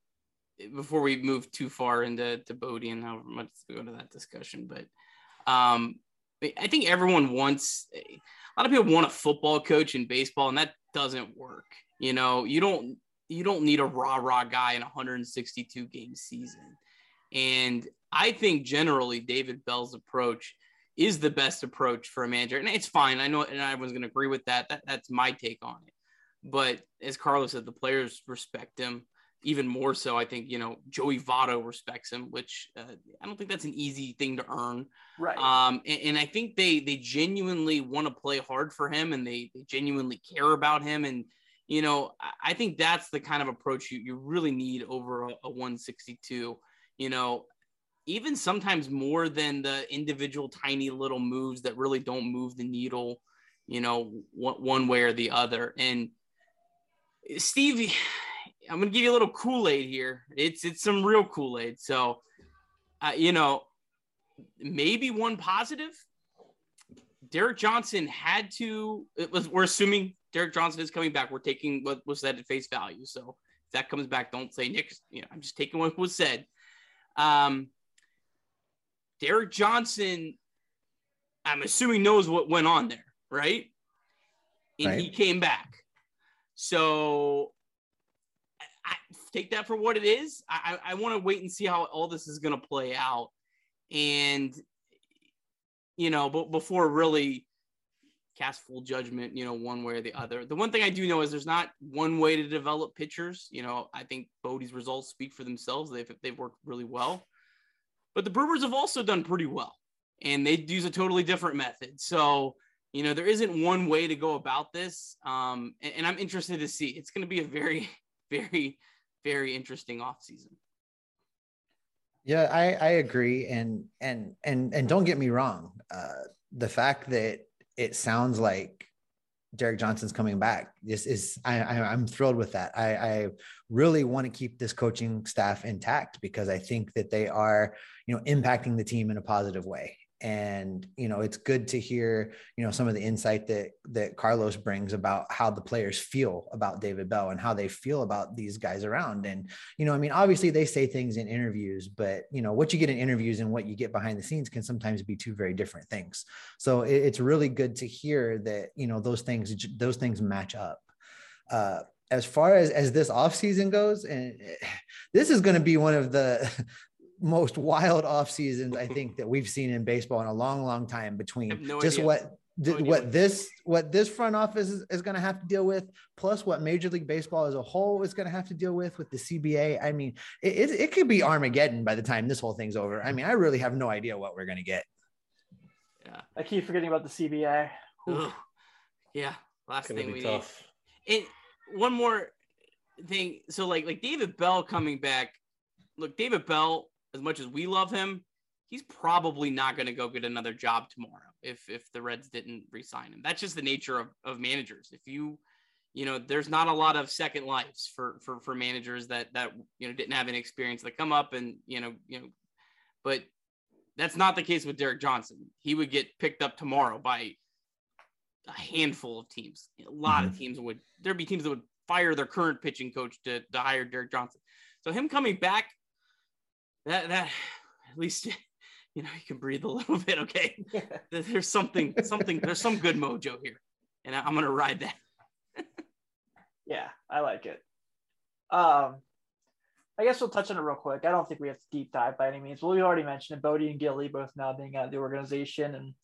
before we move too far into to Boddy and how much to go to that discussion, but um, I think everyone wants a lot of people want a football coach in baseball, and that doesn't work. You know, you don't you don't need a rah rah guy in a 162 game season, and I think generally David Bell's approach is the best approach for a manager. And it's fine. I know and everyone's going to agree with that. that. That's my take on it. But as Carlos said, the players respect him even more so. I think, you know, Joey Votto respects him, which uh, I don't think that's an easy thing to earn. Right. Um, and, and I think they, they genuinely want to play hard for him and they, they genuinely care about him. And, you know, I think that's the kind of approach you, you really need over a, a 162. You know, even sometimes more than the individual tiny little moves that really don't move the needle, you know, one, way or the other. And Stevie, I'm gonna give you a little Kool Aid here. It's it's some real Kool Aid. So, uh, you know, maybe one positive. Derek Johnson had to. It was. We're assuming Derek Johnson is coming back. We're taking what was said at face value. So if that comes back, don't say Nick. You know, I'm just taking what was said. Um, Derek Johnson, I'm assuming knows what went on there, right? And right. he came back. So I, I, take that for what it is. I, I want to wait and see how all this is going to play out. And, you know, but before really cast full judgment, you know, one way or the other. The one thing I do know is there's not one way to develop pitchers. You know, I think Boddy's results speak for themselves. They've, they've worked really well. But the Brewers have also done pretty well, and they use a totally different method. So, you know, there isn't one way to go about this. Um, and, and I'm interested to see. It's going to be a very, very, very interesting offseason. Yeah, I, I agree. And, and, and, and don't get me wrong. Uh, the fact that it sounds like Derek Johnson's coming back. This is I, I am thrilled with that. I, I really want to keep this coaching staff intact because I think that they are, you know, impacting the team in a positive way and you know it's good to hear you know some of the insight that that carlos brings about how the players feel about david bell and how they feel about these guys around. And you know i mean obviously they say things in interviews but you know what you get in interviews and what you get behind the scenes can sometimes be two very different things. So it, it's really good to hear that you know those things those things match up. Uh as far as as this off season goes and this is going to be one of the most wild off seasons I think that we've seen in baseball in a long, long time between no just idea. what no what this what this front office is, is going to have to deal with plus what major league baseball as a whole is going to have to deal with with the cba i mean it, it, it, could be armageddon by the time this whole thing's over. I mean i really have no idea what we're going to get. Yeah. I keep forgetting about the cba yeah last thing we tough. need. And one more thing. So like like david bell coming back. Look david bell as much as we love him, he's probably not going to go get another job tomorrow if if the Reds didn't resign him. That's just the nature of, of managers. If you you know, there's not a lot of second lives for for for managers that that you know didn't have any experience that come up and you know you know, but that's not the case with Derek Johnson. He would get picked up tomorrow by a handful of teams. A lot mm-hmm. of teams would there'd be teams that would fire their current pitching coach to, to hire Derek Johnson. So him coming back, that that at least you know you can breathe a little bit. Okay, there's something something there's some good mojo here, and I'm gonna ride that. yeah, I like it. Um, I guess we'll touch on it real quick. I don't think we have to deep dive by any means. Well, we already mentioned it. Boddy and Gilly both now being out of the organization, and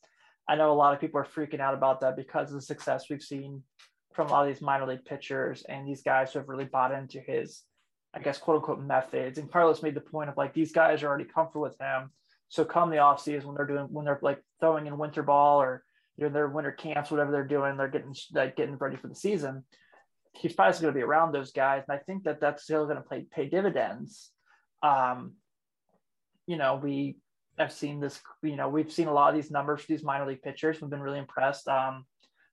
I know a lot of people are freaking out about that because of the success we've seen from a lot of these minor league pitchers and these guys who have really bought into his, I guess, quote unquote methods. And Carlos made the point of like these guys are already comfortable with him. So come the off season when they're doing when they're like throwing in winter ball or doing their winter camps, whatever they're doing, they're getting like getting ready for the season he's probably going to be around those guys, and I think that that's still going to pay pay dividends. Um, you know, we have seen this. You know, we've seen a lot of these numbers for these minor league pitchers. We've been really impressed. Um,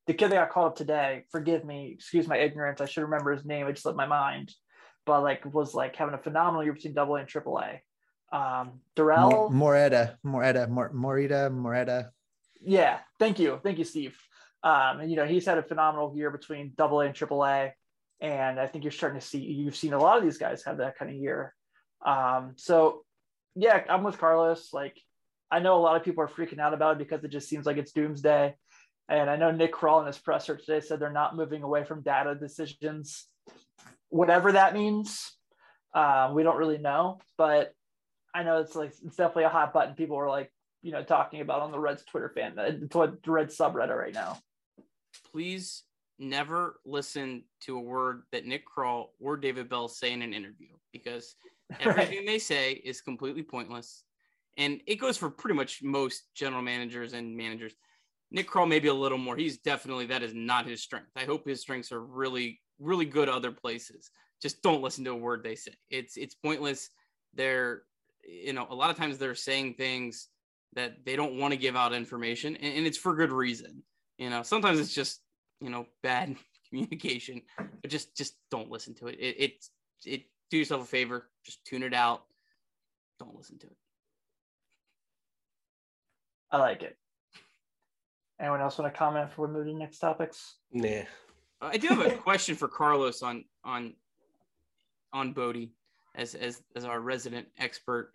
the kid that got called up today, forgive me, excuse my ignorance. I should remember his name. It just slipped my mind, but like was like having a phenomenal year between Double A and Triple A. Um, Darrell Moreta, Moreta, Morita, Moreta. Yeah, thank you, thank you, Steve. Um, and you know, he's had a phenomenal year between double A and triple A. And I think you're starting to see you've seen a lot of these guys have that kind of year. Um, so yeah, I'm with Carlos. Like I know a lot of people are freaking out about it because it just seems like it's doomsday. And I know Nick Krall in his presser today said they're not moving away from data decisions, whatever that means. Uh, we don't really know, but I know it's like it's definitely a hot button. People are like, you know, talking about on the Reds Twitter fan, it's what the Reds subreddit right now please never listen to a word that Nick Krall or David Bell say in an interview because everything they say is completely pointless. And it goes for pretty much most general managers and managers. Nick Krall maybe a little more. He's definitely that is not his strength. I hope his strengths are really, really good other places. Just don't listen to a word they say. It's it's pointless. They're you know, a lot of times they're saying things that they don't want to give out information, and, and it's for good reason. You know, sometimes it's just you know bad communication, but just just don't listen to it. It it, it do yourself a favor, just tune it out. Don't listen to it. I like it. Anyone else want to comment before we move to the next topics? Nah. I do have a question for Carlos on on on Boddy as as as our resident expert.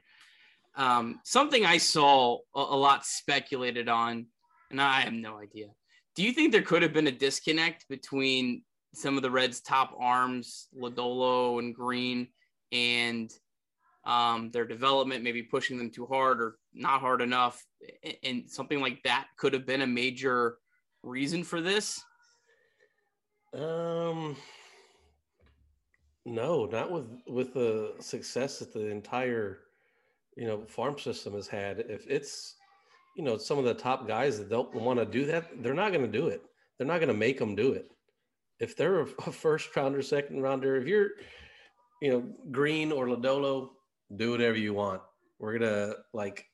Um, something I saw a, a lot speculated on, and I have no idea do you think there could have been a disconnect between some of the Reds' top arms, Lodolo and Greene, and um, their development, maybe pushing them too hard or not hard enough, and something like that could have been a major reason for this? Um, no, not with with the success that the entire you know farm system has had. If it's you know, some of the top guys that don't want to do that, they're not going to do it. They're not going to make them do it. If they're a first rounder, second rounder, if you're, you know, Greene or Lodolo, do whatever you want. We're gonna like,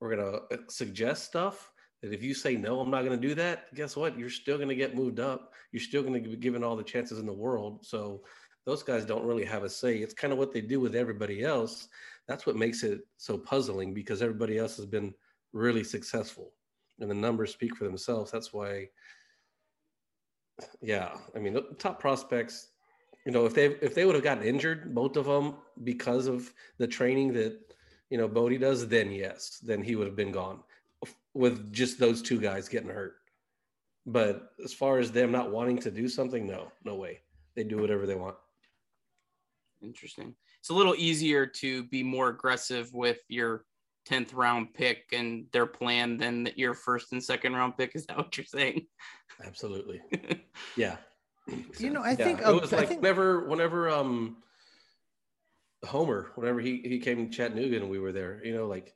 we're gonna suggest stuff that if you say no, I'm not gonna do that. Guess what? You're still gonna get moved up. You're still gonna be given all the chances in the world. So those guys don't really have a say. It's kind of what they do with everybody else. That's what makes it so puzzling because everybody else has been really successful and the numbers speak for themselves. That's why, yeah, I mean, the top prospects, you know, if they if they would have gotten injured, both of them, because of the training that you know Boddy does, then yes, then he would have been gone with just those two guys getting hurt. But as far as them not wanting to do something, no, no way. They do whatever they want. Interesting. It's a little easier to be more aggressive with your 10th round pick and their plan than your first and second round pick. Is that what you're saying? Absolutely. yeah. You know, I yeah. think it was like think... whenever, whenever, um, Homer, whenever he, he came to Chattanooga and we were there, you know, like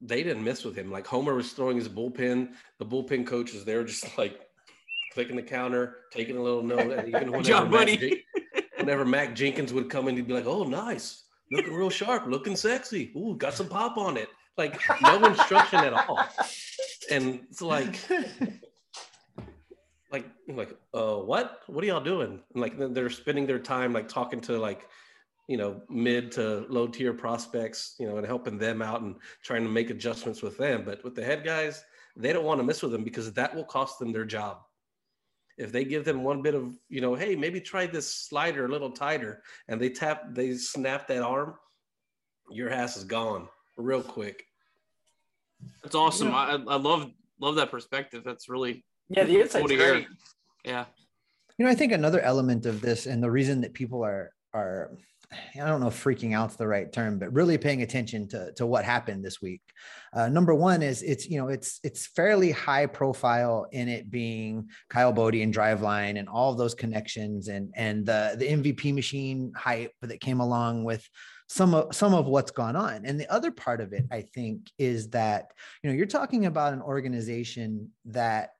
they didn't mess with him. Like Homer was throwing his bullpen, the bullpen coach was there just like clicking the counter, taking a little note. And even whenever, John, Mac, whenever Mac Jenkins would come in, he'd be like, oh, nice looking real sharp, looking sexy. Ooh, got some pop on it. like no instruction at all. And it's like, like, like, uh, what? What are y'all doing? And like they're spending their time like talking to like, you know, mid to low tier prospects, you know, and helping them out and trying to make adjustments with them. But with the head guys, they don't want to mess with them because that will cost them their job. If they give them one bit of, you know, hey, maybe try this slider a little tighter, and they tap, they snap that arm, your ass is gone real quick. That's awesome. I, I love love that perspective. That's really Yeah, the insight's cool great. Yeah. You know, I think another element of this, and the reason that people are are I don't know if freaking out's the right term, but really paying attention to, to what happened this week. Uh, number one is it's you know it's it's fairly high profile in it being Kyle Boddy and Driveline and all those connections and and the the MVP machine hype that came along with some of some of what's gone on. And the other part of it, I think, is that you know you're talking about an organization that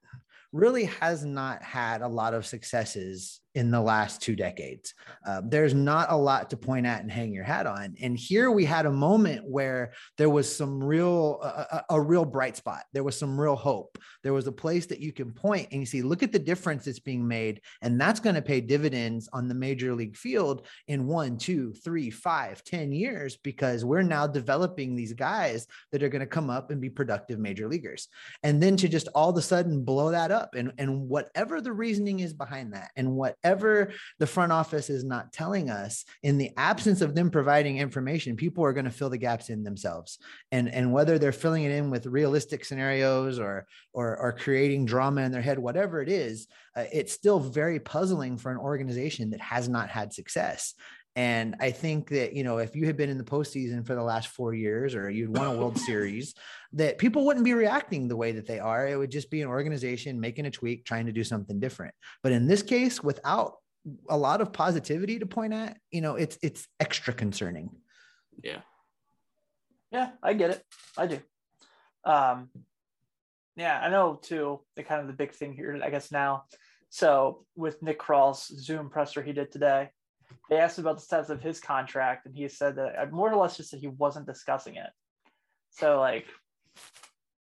really has not had a lot of successes in the last two decades. Uh, there's not a lot to point at and hang your hat on. And here we had a moment where there was some real, a, a real bright spot. There was some real hope. There was a place that you can point and you see, look at the difference that's being made. And that's going to pay dividends on the major league field in one, two, three, five, ten years, because we're now developing these guys that are going to come up and be productive major leaguers. And then to just all of a sudden blow that up and, and whatever the reasoning is behind that and whatever the front office is not telling us in the absence of them providing information people are going to fill the gaps in themselves. And and whether they're filling it in with realistic scenarios or or, or creating drama in their head whatever it is uh, it's still very puzzling for an organization that has not had success and I think that, you know, if you had been in the postseason for the last four years or you'd won a World Series, that people wouldn't be reacting the way that they are. It would just be an organization making a tweak, trying to do something different. But in this case, without a lot of positivity to point at, you know, it's it's extra concerning. Yeah. Yeah, I get it. I do. Um, yeah, I know too. The kind of the big thing here, I guess now. So with Nick Krall's Zoom presser he did today, they asked about the status of his contract, and he said that uh, more or less just that he wasn't discussing it. So like,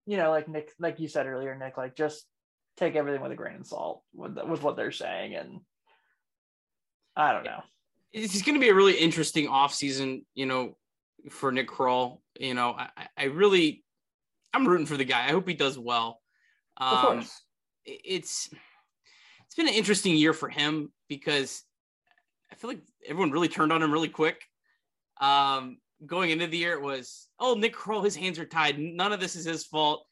you know, like Nick, like you said earlier, Nick, like just take everything with a grain of salt with with what they're saying, and I don't know. It's going to be a really interesting offseason, you know, for Nick Krall. You know, I, I really, I'm rooting for the guy. I hope he does well. Um, Of course. It's it's been an interesting year for him because feel like everyone really turned on him really quick. Um, going into the year, it was, oh, Nick Krall, his hands are tied. None of this is his fault.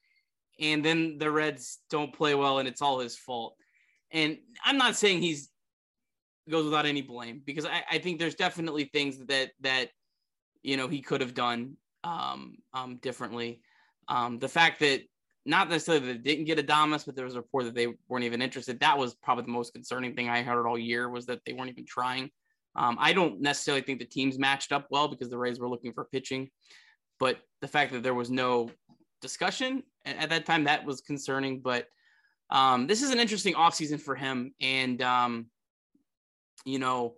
And then the Reds don't play well, and it's all his fault. And I'm not saying he's goes without any blame because I, I think there's definitely things that that you know he could have done um, um, differently. Um, the fact that not necessarily that they didn't get Adames, but there was a report that they weren't even interested. That was probably the most concerning thing I heard all year was that they weren't even trying. Um, I don't necessarily think the teams matched up well because the Rays were looking for pitching, but the fact that there was no discussion at, at that time that was concerning. But um, this is an interesting offseason for him, and um, you know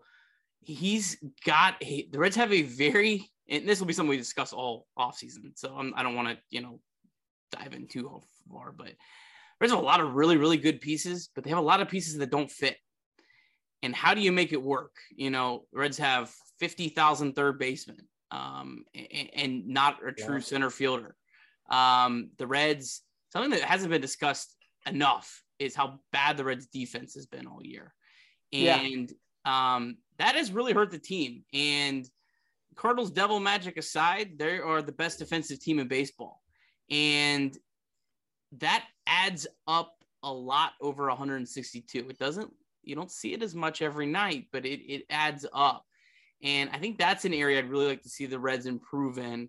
he's got the Reds have a very and this will be something we discuss all offseason. So I'm, I don't want to you know dive in too far, but there's a lot of really, really good pieces, but they have a lot of pieces that don't fit. And how do you make it work? You know, Reds have 50,000 third baseman um, and, and not a true Yeah. center fielder. Um, the Reds, something that hasn't been discussed enough is how bad the Reds defense has been all year. Yeah. And um, that has really hurt the team. And Cardinals devil magic aside, they are the best defensive team in baseball and that adds up a lot over 162 it doesn't you don't see it as much every night but it, it adds up. And i think that's an area i'd really like to see the reds improve in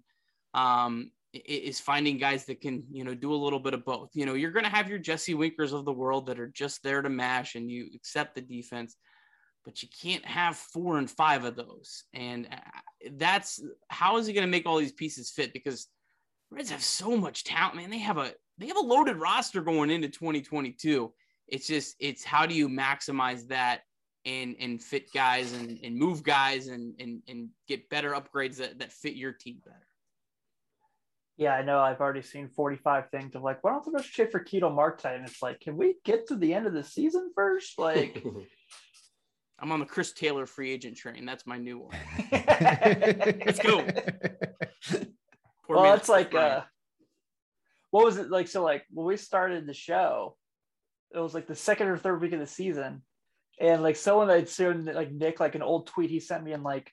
um, is finding guys that can you know do a little bit of both. You know you're going to have your jesse winkers of the world that are just there to mash and you accept the defense but you can't have four and five of those. And uh, that's how is he going to make all these pieces fit? Because Reds have so much talent, man. They have a they have a loaded roster going into 2022. It's just it's how do you maximize that and and fit guys and, and move guys and, and and get better upgrades that, that fit your team better. Yeah, I know. I've already seen 45 things of like, why don't the Reds trade for Ketel Marte? And it's like, can we get to the end of the season first? Like, I'm on the Chris Taylor free agent train. That's my new one. let's go. Poor well, it's like, uh, what was it like? So, like, when we started the show, it was like the second or third week of the season. And like, someone I'd seen, like, Nick, like an old tweet he sent me in like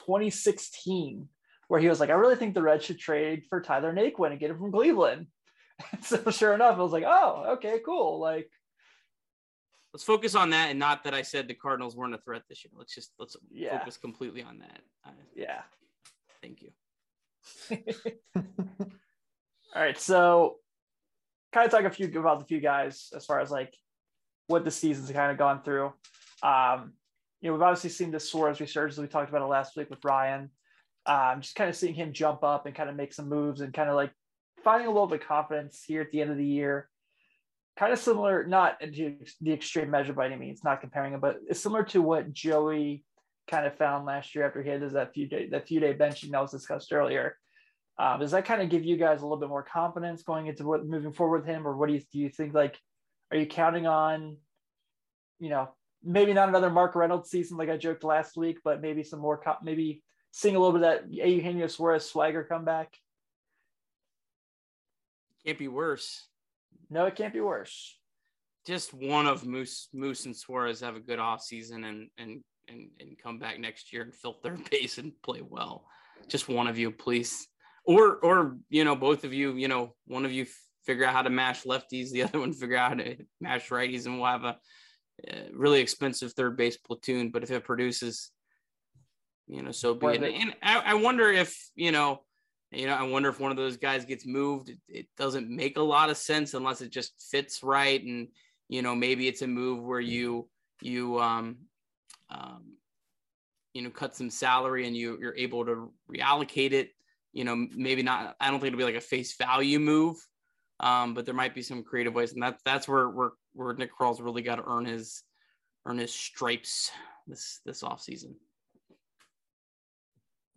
2016, where he was like, I really think the Reds should trade for Tyler Naquin and get him from Cleveland. so, sure enough, I was like, oh, okay, cool. Like, let's focus on that and not that I said the Cardinals weren't a threat this year. Let's just let's Yeah. focus completely on that. Uh, yeah. thank you. All right, so kind of talk a few about the few guys as far as like what the season's kind of gone through. Um, you know, we've obviously seen the Suarez resurgence. We talked about it last week with Ryan. Um, just kind of seeing him jump up and kind of make some moves and kind of like finding a little bit of confidence here at the end of the year. Kind of similar, not to the extreme measure by any means, not comparing it, but it's similar to what Joey kind of found last year after he had his- that few day that few day benching that was discussed earlier. Um, does that kind of give you guys a little bit more confidence going into what moving forward with him, or what do you do? You think like, are you counting on, you know, maybe not another Mark Reynolds season like I joked last week, but maybe some more, maybe seeing a little bit of that Eugenio Suarez swagger come back? Can't be worse. No, it can't be worse. Just one of Moose Moose and Suarez have a good off season and and and and come back next year and fill third base and play well. Just one of you, please. Or or you know, both of you, you know, one of you figure out how to mash lefties, the other one figure out how to mash righties, and we'll have a uh, really expensive third base platoon. But if it produces, you know, so be it. it. And I, I wonder if you know, you know, I wonder if one of those guys gets moved. It, it doesn't make a lot of sense unless it just fits right, and you know, maybe it's a move where you you um um you know cut some salary and you you're able to reallocate it. You know, maybe not. I don't think it'll be like a face value move, um, but there might be some creative ways, and that's that's where where where Nick Krall's really got to earn his earn his stripes this this off season.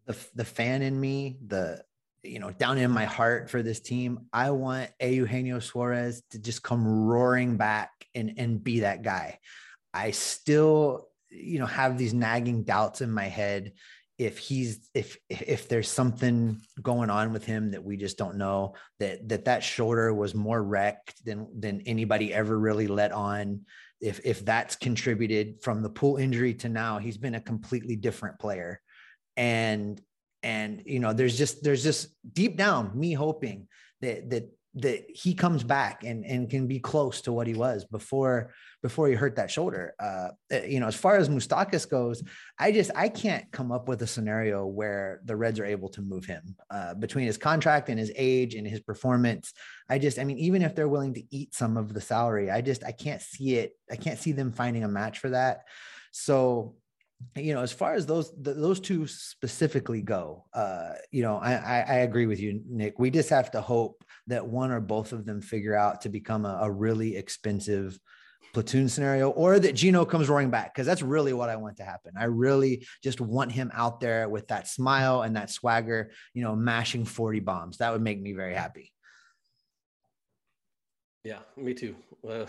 the the fan in me, the you know, down in my heart for this team, I want Eugenio Suarez to just come roaring back and and be that guy. I still, you know, have these nagging doubts in my head if he's if if there's something going on with him that we just don't know that that that shoulder was more wrecked than than anybody ever really let on. If if that's contributed from the pool injury to now he's been a completely different player. And and you know there's just there's just deep down me hoping that that that he comes back and and can be close to what he was before before he hurt that shoulder. Uh you know as far as Moustakas goes i just i can't come up with a scenario where the reds are able to move him uh between his contract and his age and his performance. I just i mean even if they're willing to eat some of the salary i just i can't see it i can't see them finding a match for that. So you know, as far as those th- those two specifically go, uh, you know, I, I I agree with you, Nick. We just have to hope that one or both of them figure out to become a, a really expensive platoon scenario, or that Gino comes roaring back because that's really what I want to happen. I really just want him out there with that smile and that swagger, you know, mashing forty bombs. That would make me very happy. Yeah, me too. Well,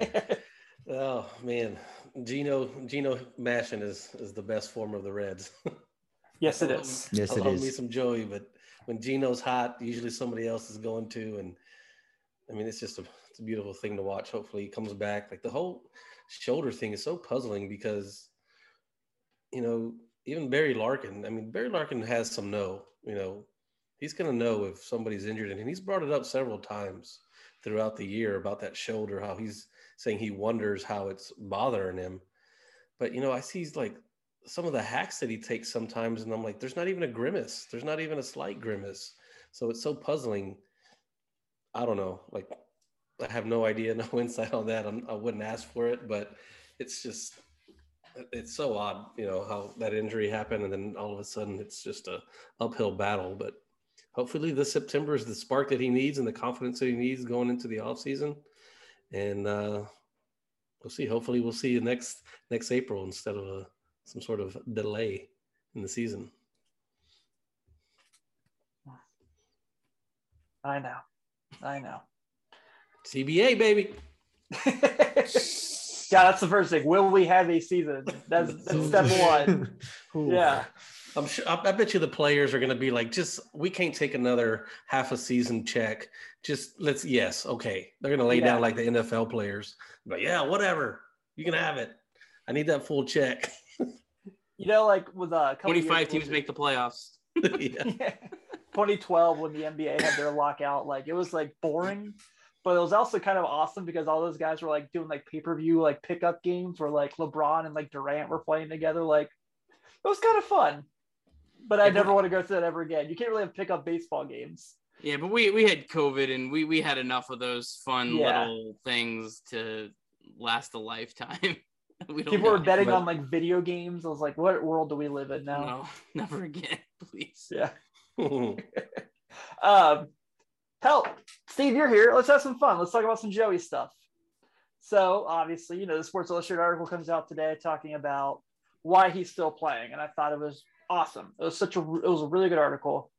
oh man, Gino Gino mashing is is the best form of the Reds. Yes, it is. I. Yes, I it love me some Joey, but when Gino's hot, usually somebody else is going to, and I mean it's just a it's a beautiful thing to watch. Hopefully he comes back. Like the whole shoulder thing is so puzzling because you know even Barry Larkin. I mean Barry Larkin has some know. You know he's gonna know if somebody's injured, and he's brought it up several times throughout the year about that shoulder. How he's saying he wonders how it's bothering him. But you know I see he's like some of the hacks that he takes sometimes, and I'm like, there's not even a grimace. There's not even a slight grimace. So it's so puzzling. I don't know. Like, I have no idea, no insight on that. I'm, I wouldn't ask for it, but it's just, it's so odd, you know, how that injury happened, and then all of a sudden it's just a uphill battle. But hopefully, this September is the spark that he needs and the confidence that he needs going into the off season. And uh, we'll see. Hopefully, we'll see you next next April instead of a some sort of delay in the season. I know. I know. CBA, baby. Yeah, that's the first thing. Will we have a season? That's, that's step one. Yeah. I'm sure. I, I bet you the players are going to be like, just we can't take another half a season check. Just let's. Yes, okay. They're going to lay Yeah. down like the NFL players. But yeah, whatever. You can have it. I need that full check. You know, like with uh, a couple 25 teams make the playoffs. yeah. 2012 when the NBA had their lockout, like it was like boring, but it was also kind of awesome because all those guys were like doing like pay per view like pickup games where like LeBron and like Durant were playing together. Like it was kind of fun, but I never want to go through that ever again. You can't really have pickup baseball games. Yeah, but we we had COVID and we we had enough of those fun Yeah. little things to last a lifetime. we don't People were know. betting but- on like video games. I was like, what world do we live in now? No, never again, please. Yeah. Um, hell, Steve, you're here. Let's have some fun. Let's talk about some Joey stuff. So, obviously, you know, the Sports Illustrated article comes out today talking about why he's still playing, and I thought it was awesome. It was such a it was a really good article,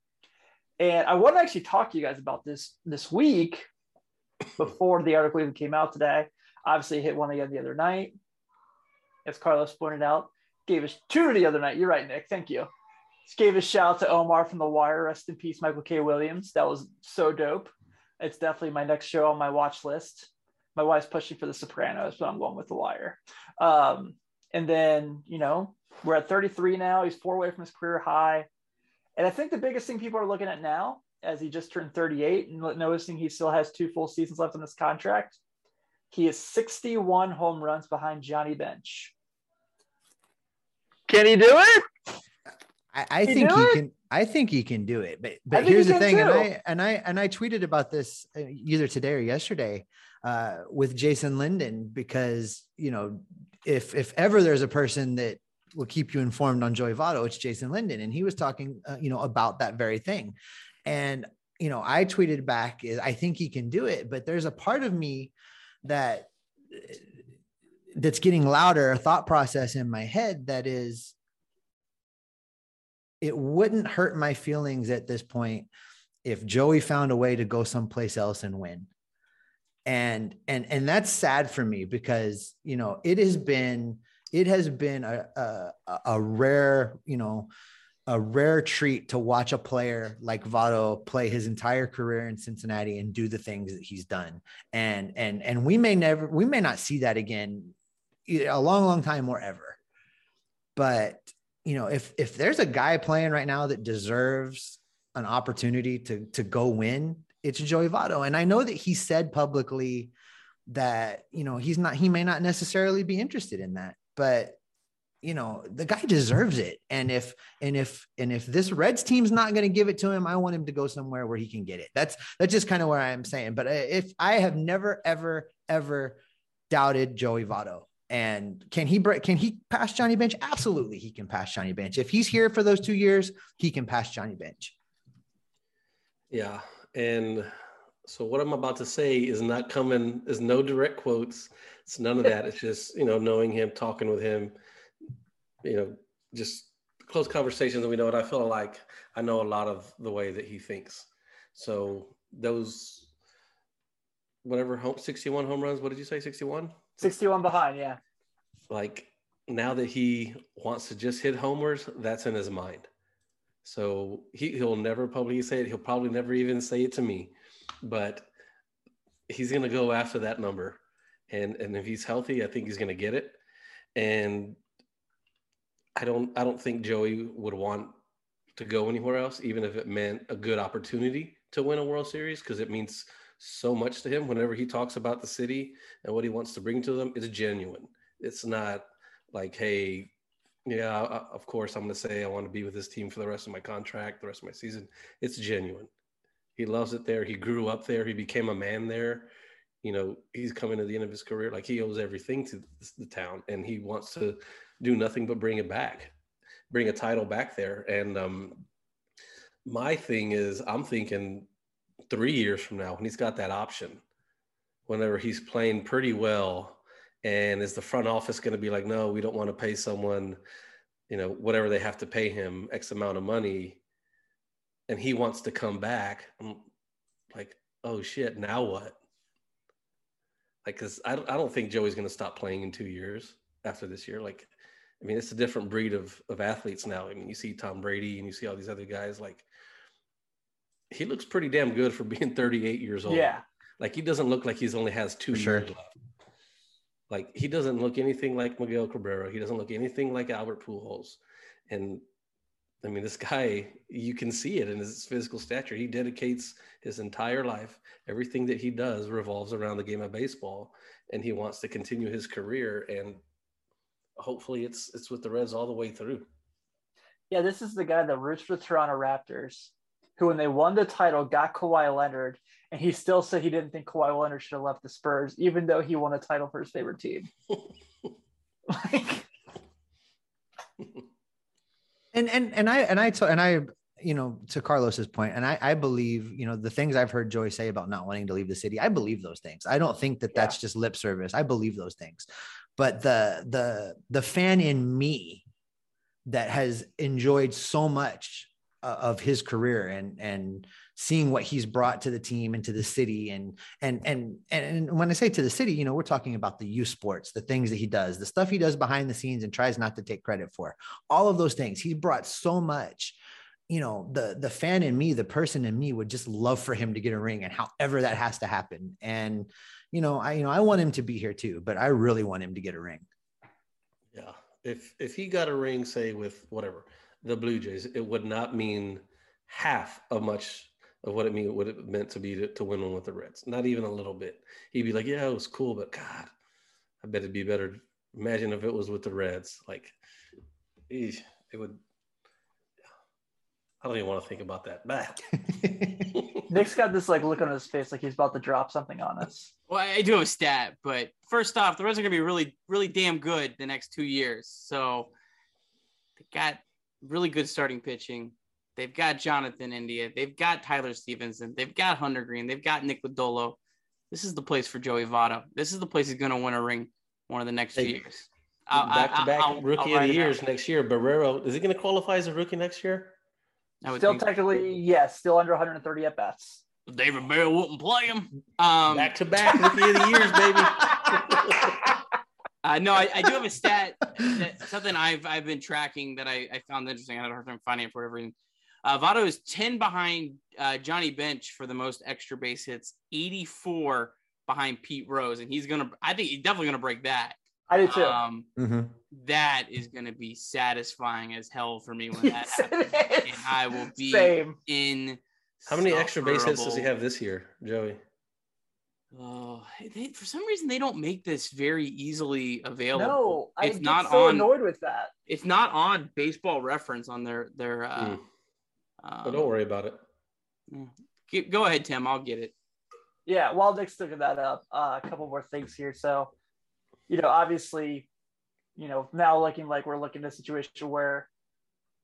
and I want to actually talk to you guys about this this week before the article even came out today. Obviously, hit one again the other night, as Carlos pointed out. Gave us two the other night. You're right, Nick. Thank you. Just gave a shout out to Omar from The Wire. Rest in peace, Michael K. Williams. That was so dope. It's definitely my next show on my watch list. My wife's pushing for The Sopranos, but I'm going with The Wire. Um, and then, you know, we're at 33 now. He's four away from his career high. And I think the biggest thing people are looking at now, as he just turned 38 and noticing he still has two full seasons left on this contract, he is 61 home runs behind Johnny Bench. Can he do it? I, I think he it? can. I think he can do it. But but here's he the can thing, and. I and I and I tweeted about this uh, either today or yesterday uh, with Jason Linden because you know if if ever there's a person that will keep you informed on Joey Votto, it's Jason Linden, and he was talking uh, you know about that very thing, and you know I tweeted back, is I think he can do it, but there's a part of me that that's getting louder, a thought process in my head that is it wouldn't hurt my feelings at this point if Joey found a way to go someplace else and win. And and and that's sad for me because you know it has been it has been a a, a rare you know a rare treat to watch a player like Votto play his entire career in Cincinnati and do the things that he's done. And and and we may never we may not see that again a long long time or ever. But you know, if if there's a guy playing right now that deserves an opportunity to to go win, it's Joey Votto. And I know that he said publicly that you know he's not he may not necessarily be interested in that, but you know the guy deserves it. And if and if and if this Reds team's not going to give it to him, I want him to go somewhere where he can get it. That's that's just kind of where I am saying. But uh, if I have never ever ever doubted Joey Votto. And can he break? Can he pass Johnny Bench? Absolutely, he can pass Johnny Bench. If he's here for those two years, he can pass Johnny Bench. Yeah. And so what I'm about to say is not coming, is no direct quotes. It's none of that. It's just, you know, knowing him, talking with him, you know, just close conversations. And we know what I feel like I know a lot of the way that he thinks. So those, whatever home, 61 home runs, what did you say? 61? 61 behind, yeah. like now that he wants to just hit homers, that's in his mind. So he, he'll never publicly say it. He'll probably never even say it to me, but he's going to go after that number. And, and if he's healthy, I think he's going to get it. And I don't, I don't think Joey would want to go anywhere else, even if it meant a good opportunity to win a World Series, because it means so much to him. Whenever he talks about the city and what he wants to bring to them, it's genuine. It's not like, hey, yeah, of course I'm going to say I want to be with this team for the rest of my contract, the rest of my season. It's genuine. He loves it there. He grew up there. He became a man there. You know, he's coming to the end of his career. Like he owes everything to the town, and he wants to do nothing but bring it back, bring a title back there. And um, my thing is, I'm thinking three years from now when he's got that option, whenever he's playing pretty well, and is the front office going to be like, no, we don't want to pay someone, you know, whatever they have to pay him X amount of money, and he wants to come back. I'm like, oh shit, now what? Like, cause I don't, I don't think Joey's going to stop playing in two years after this year. Like, I mean, it's a different breed of of athletes now. I mean, you see Tom Brady and you see all these other guys. Like, he looks pretty damn good for being 38 years old. Yeah. Like, he doesn't look like he's only has two For sure. years left. Like, he doesn't look anything like Miguel Cabrera. He doesn't look anything like Albert Pujols. And I mean, this guy, you can see it in his physical stature. He dedicates his entire life. Everything that he does revolves around the game of baseball, and he wants to continue his career. And hopefully, it's it's with the Reds all the way through. Yeah, this is the guy that roots for Toronto Raptors, who when they won the title got Kawhi Leonard, and he still said he didn't think Kawhi Leonard should have left the Spurs, even though he won a title for his favorite team. like, and and and I and I to, and I you know to Carlos's point, and I I believe you know the things I've heard Joey say about not wanting to leave the city. I believe those things. I don't think that that's just lip service. I believe those things, but the the the fan in me that has enjoyed so much Uh, of his career and and seeing what he's brought to the team and to the city and and and and when I say to the city, you know, we're talking about the youth sports, the things that he does, the stuff he does behind the scenes and tries not to take credit for. All of those things. He's brought so much. You know, the the fan in me, the person in me would just love for him to get a ring and however that has to happen. And you know, I you know, I want him to be here too, but I really want him to get a ring. Yeah. If if he got a ring, say with whatever the Blue Jays, it would not mean half of much of what it mean what it meant to be to, to win one with the Reds. Not even a little bit. He'd be like, "Yeah, it was cool, but God, I bet it'd be better." Imagine if it was with the Reds. Like, eesh, it would. I don't even want to think about that. Bah. Nick's got this like look on his face like he's about to drop something on us. Well, I do have a stat, but first off, the Reds are going to be really, really damn good the next two years. So they got really good starting pitching. They've got Jonathan India. They've got Tyler Stephenson. They've got Hunter Greene. They've got Nick Lodolo. This is the place for Joey Votto. This is the place he's going to win a ring one of the next Hey, few years. Back to back rookie I'll of the it years out. next year. Barrero is he going to qualify as a rookie next year? Still think so. technically, yes, still under 130 at bats. David Barrow wouldn't play him. Um, Back to back rookie of the years, baby. Uh, no, I, I do have a stat, that, something I've I've been tracking that I, I found interesting. I had a hard time finding it for whatever reason. Uh, Votto is 10 behind uh, Johnny Bench for the most extra base hits, 84 behind Pete Rose. And he's going to, I think he's definitely going to break that. I do too. Um, Mhm. that is going to be satisfying as hell for me when that Yes, it happens. And I will be Same. in. How many extra base hits does he have this year, Joey? Oh, they, for some reason they don't make this very easily available. No, I it's get not so on. annoyed with that. It's not on Baseball Reference on their their. Uh, Hmm. um, But don't worry about it. Get, go ahead, Tim. I'll get it. Yeah, while Nick's looking that up, uh, a couple more things here. So, you know, obviously, you know, now looking like we're looking at a situation where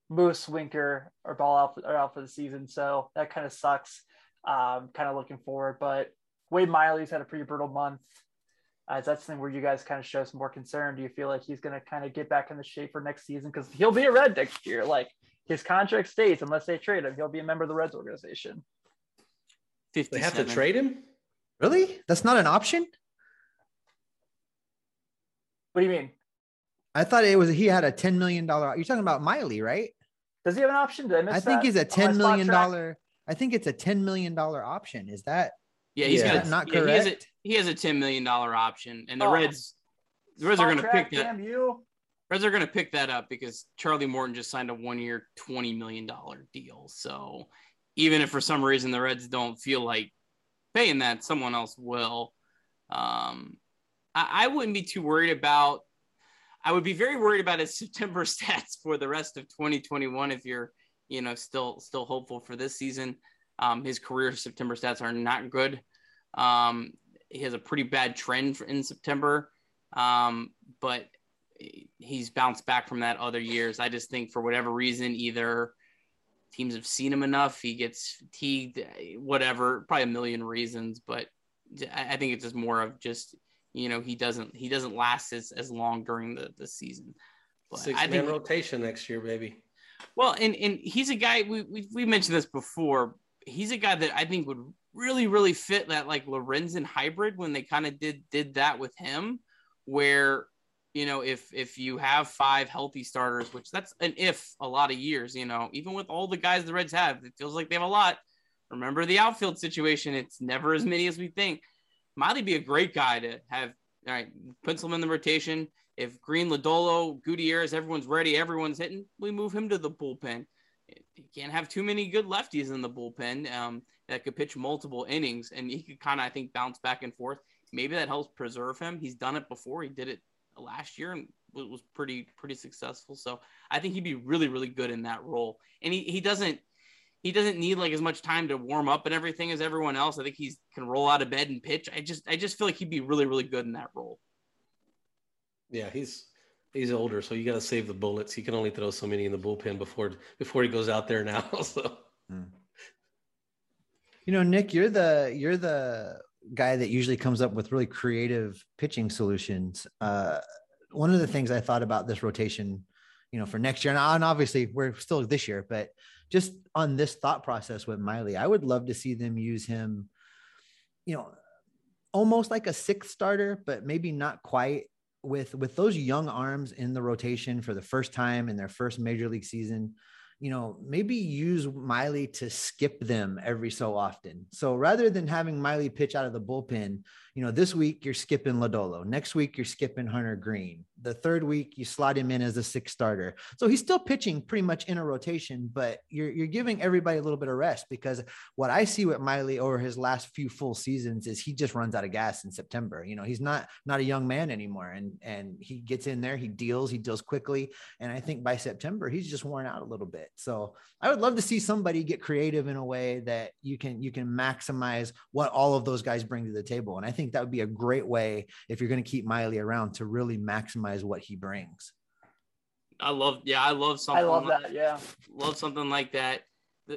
Moose, Winker are ball out are out for the season, so that kind of sucks. Um, kind of looking forward, but Wade Miley's had a pretty brutal month. Uh, is that something where you guys kind of show some more concern? Do you feel like he's going to kind of get back in the shape for next season? Because he'll be a Red next year. Like his contract states, unless they trade him, he'll be a member of the Reds organization. They have to trade him. Really? That's not an option? What do you mean? I thought it was he had a $10 million. You're talking about Miley, right? Does he have an option? Did I miss I think that he's a on my $10 track? I think it's a $10 million option. Is that Yeah, he's Yeah. got Is not yeah, he has a he has a ten million dollar option, and the Oh. Reds the Reds are going to pick that. Damn you! Reds are going to pick that up because Charlie Morton just signed a one year, $20 million deal. So even if for some reason the Reds don't feel like paying that, someone else will. Um, I, I wouldn't be too worried about. I would be very worried about his September stats for the rest of 2021 if you're, you know, still still hopeful for this season. Um, his career September stats are not good. Um, he has a pretty bad trend in September, um, but he's bounced back from that other years. I just think for whatever reason, either teams have seen him enough, he gets fatigued, whatever, probably a million reasons, but I think it's just more of just you know he doesn't he doesn't last as, as long during the, the season. But Six I man think rotation next year, baby. well, and and he's a guy we we we mentioned this before. He's a guy that I think would really, really fit that like Lorenzen hybrid when they kind of did did that with him, where you know if if you have five healthy starters, which that's an if a lot of years, you know, even with all the guys the Reds have, it feels like they have a lot. Remember the outfield situation; it's never as many as we think. Miley be a great guy to have. All right, pencil him in the rotation. If Greene, Lodolo, Gutierrez, everyone's ready, everyone's hitting, we move him to the bullpen. You can't have too many good lefties in the bullpen um, that could pitch multiple innings, and he could kind of, I think, bounce back and forth. Maybe that helps preserve him. He's done it before. He did it last year and was pretty pretty successful. So I think he'd be really really good in that role. And he, he doesn't he doesn't need like as much time to warm up and everything as everyone else. I think he can roll out of bed and pitch. I just I just feel like he'd be really really good in that role. Yeah, he's he's older, so you got to save the bullets. He can only throw so many in the bullpen before before he goes out there now. So, hmm. you know, Nick, you're the you're the guy that usually comes up with really creative pitching solutions. Uh, one of the things I thought about this rotation, you know, for next year, and obviously we're still this year, but just on this thought process with Miley, I would love to see them use him, you know, almost like a sixth starter, but maybe not quite with with those young arms in the rotation for the first time in their first major league season you know, maybe use Miley to skip them every so often. So rather than having Miley pitch out of the bullpen, you know, this week you're skipping Lodolo. Next week you're skipping Hunter Greene. The third week you slot him in as a sixth starter. So he's still pitching pretty much in a rotation, but you're you're giving everybody a little bit of rest because what I see with Miley over his last few full seasons is he just runs out of gas in September. You know, he's not not a young man anymore, and and he gets in there, he deals, he deals quickly, and I think by September he's just worn out a little bit. So I would love to see somebody get creative in a way that you can you can maximize what all of those guys bring to the table, and I think think that would be a great way if you're going to keep Miley around to really maximize what he brings. I love, yeah, I love something. I love like, that. Yeah, love something like that. I,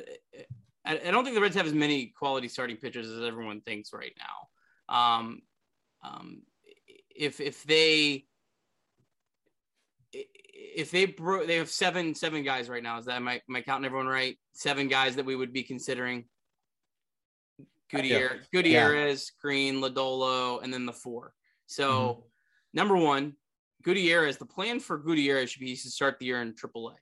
I don't think the Reds have as many quality starting pitchers as everyone thinks right now. Um, um, if if they if they bro- they have seven seven guys right now. Is that am I, am I counting everyone right? Seven guys that we would be considering. Yeah. Gutierrez, yeah. Greene, Lodolo, and then the four. So, mm-hmm. number one, Gutierrez. The plan for Gutierrez should be to start the year in AAA.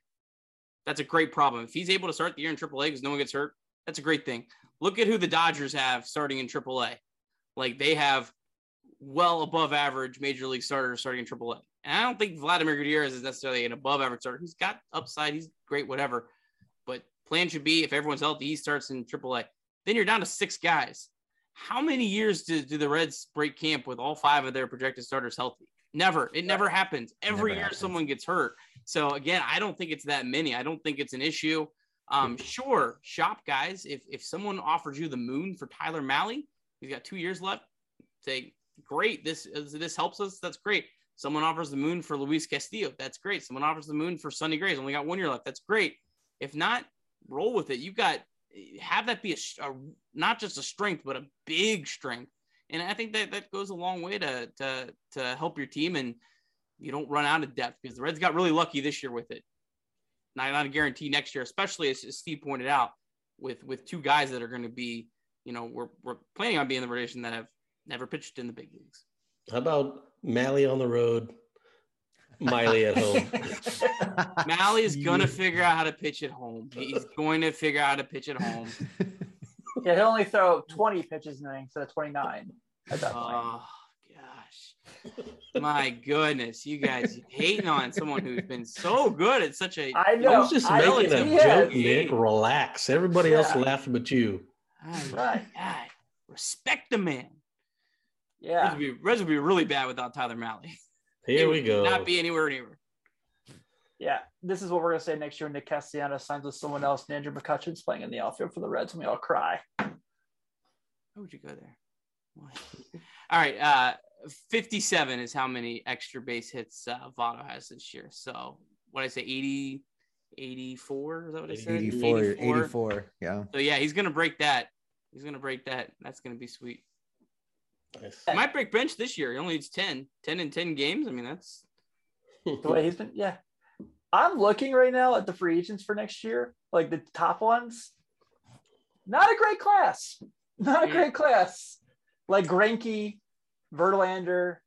That's a great problem. If he's able to start the year in AAA because no one gets hurt, that's a great thing. Look at who the Dodgers have starting in AAA. Like they have well above average major league starters starting in AAA. And I don't think Vladimir Gutierrez is necessarily an above average starter. He's got upside. He's great, whatever. But plan should be if everyone's healthy, he starts in AAA. Then you're down to six guys. How many years do, do the Reds break camp with all five of their projected starters healthy? Never. It never happens. Every never year happens. someone gets hurt. So again, I don't think it's that many. I don't think it's an issue. Um, sure, shop guys. If if someone offers you the moon for Tyler Mahle, he's got two years left. Say, great. This this helps us. That's great. Someone offers the moon for Luis Castillo. That's great. Someone offers the moon for Sonny Gray. Only got one year left. That's great. If not, roll with it. You've got have that be a, a, not just a strength but a big strength and i think that that goes a long way to to to help your team and you don't run out of depth because the reds got really lucky this year with it not, not a guarantee next year especially as, as steve pointed out with with two guys that are going to be you know we're, we're planning on being the rotation that have never pitched in the big leagues how about Mahle on the road Miley at home. Mahle is gonna figure out how to pitch at home. He's going to figure out how to pitch at home. Yeah, he'll only throw 20 pitches in instead of 29 at that point. Oh gosh. My goodness, you guys hating on someone who's been so good at such a I know. I was just I making a joke, Nick. Relax. Everybody yeah. else laughing but you. right. God. Respect the man. Yeah. Reds would, be, Reds would be really bad without Tyler Mahle. Here we go. Not be anywhere near. Yeah, this is what we're gonna say next year. Nick Castellanos signs with someone else. and Andrew McCutchen's playing in the outfield for the Reds, and we all cry. Why would you go there? All right, uh, 57 is how many extra base hits uh, Votto has this year. So what I say, 80, 84? Is that what I said? 84, 84. 84. Yeah. So yeah, he's gonna break that. He's gonna break that. That's gonna be sweet. Nice. Might break bench this year. He only needs 10. 10 in 10 games. I mean, that's the way he's been. Yeah. I'm looking right now at the free agents for next year, like the top ones. not a great class. Not a Yeah. great class. Like Greinke, Verlander,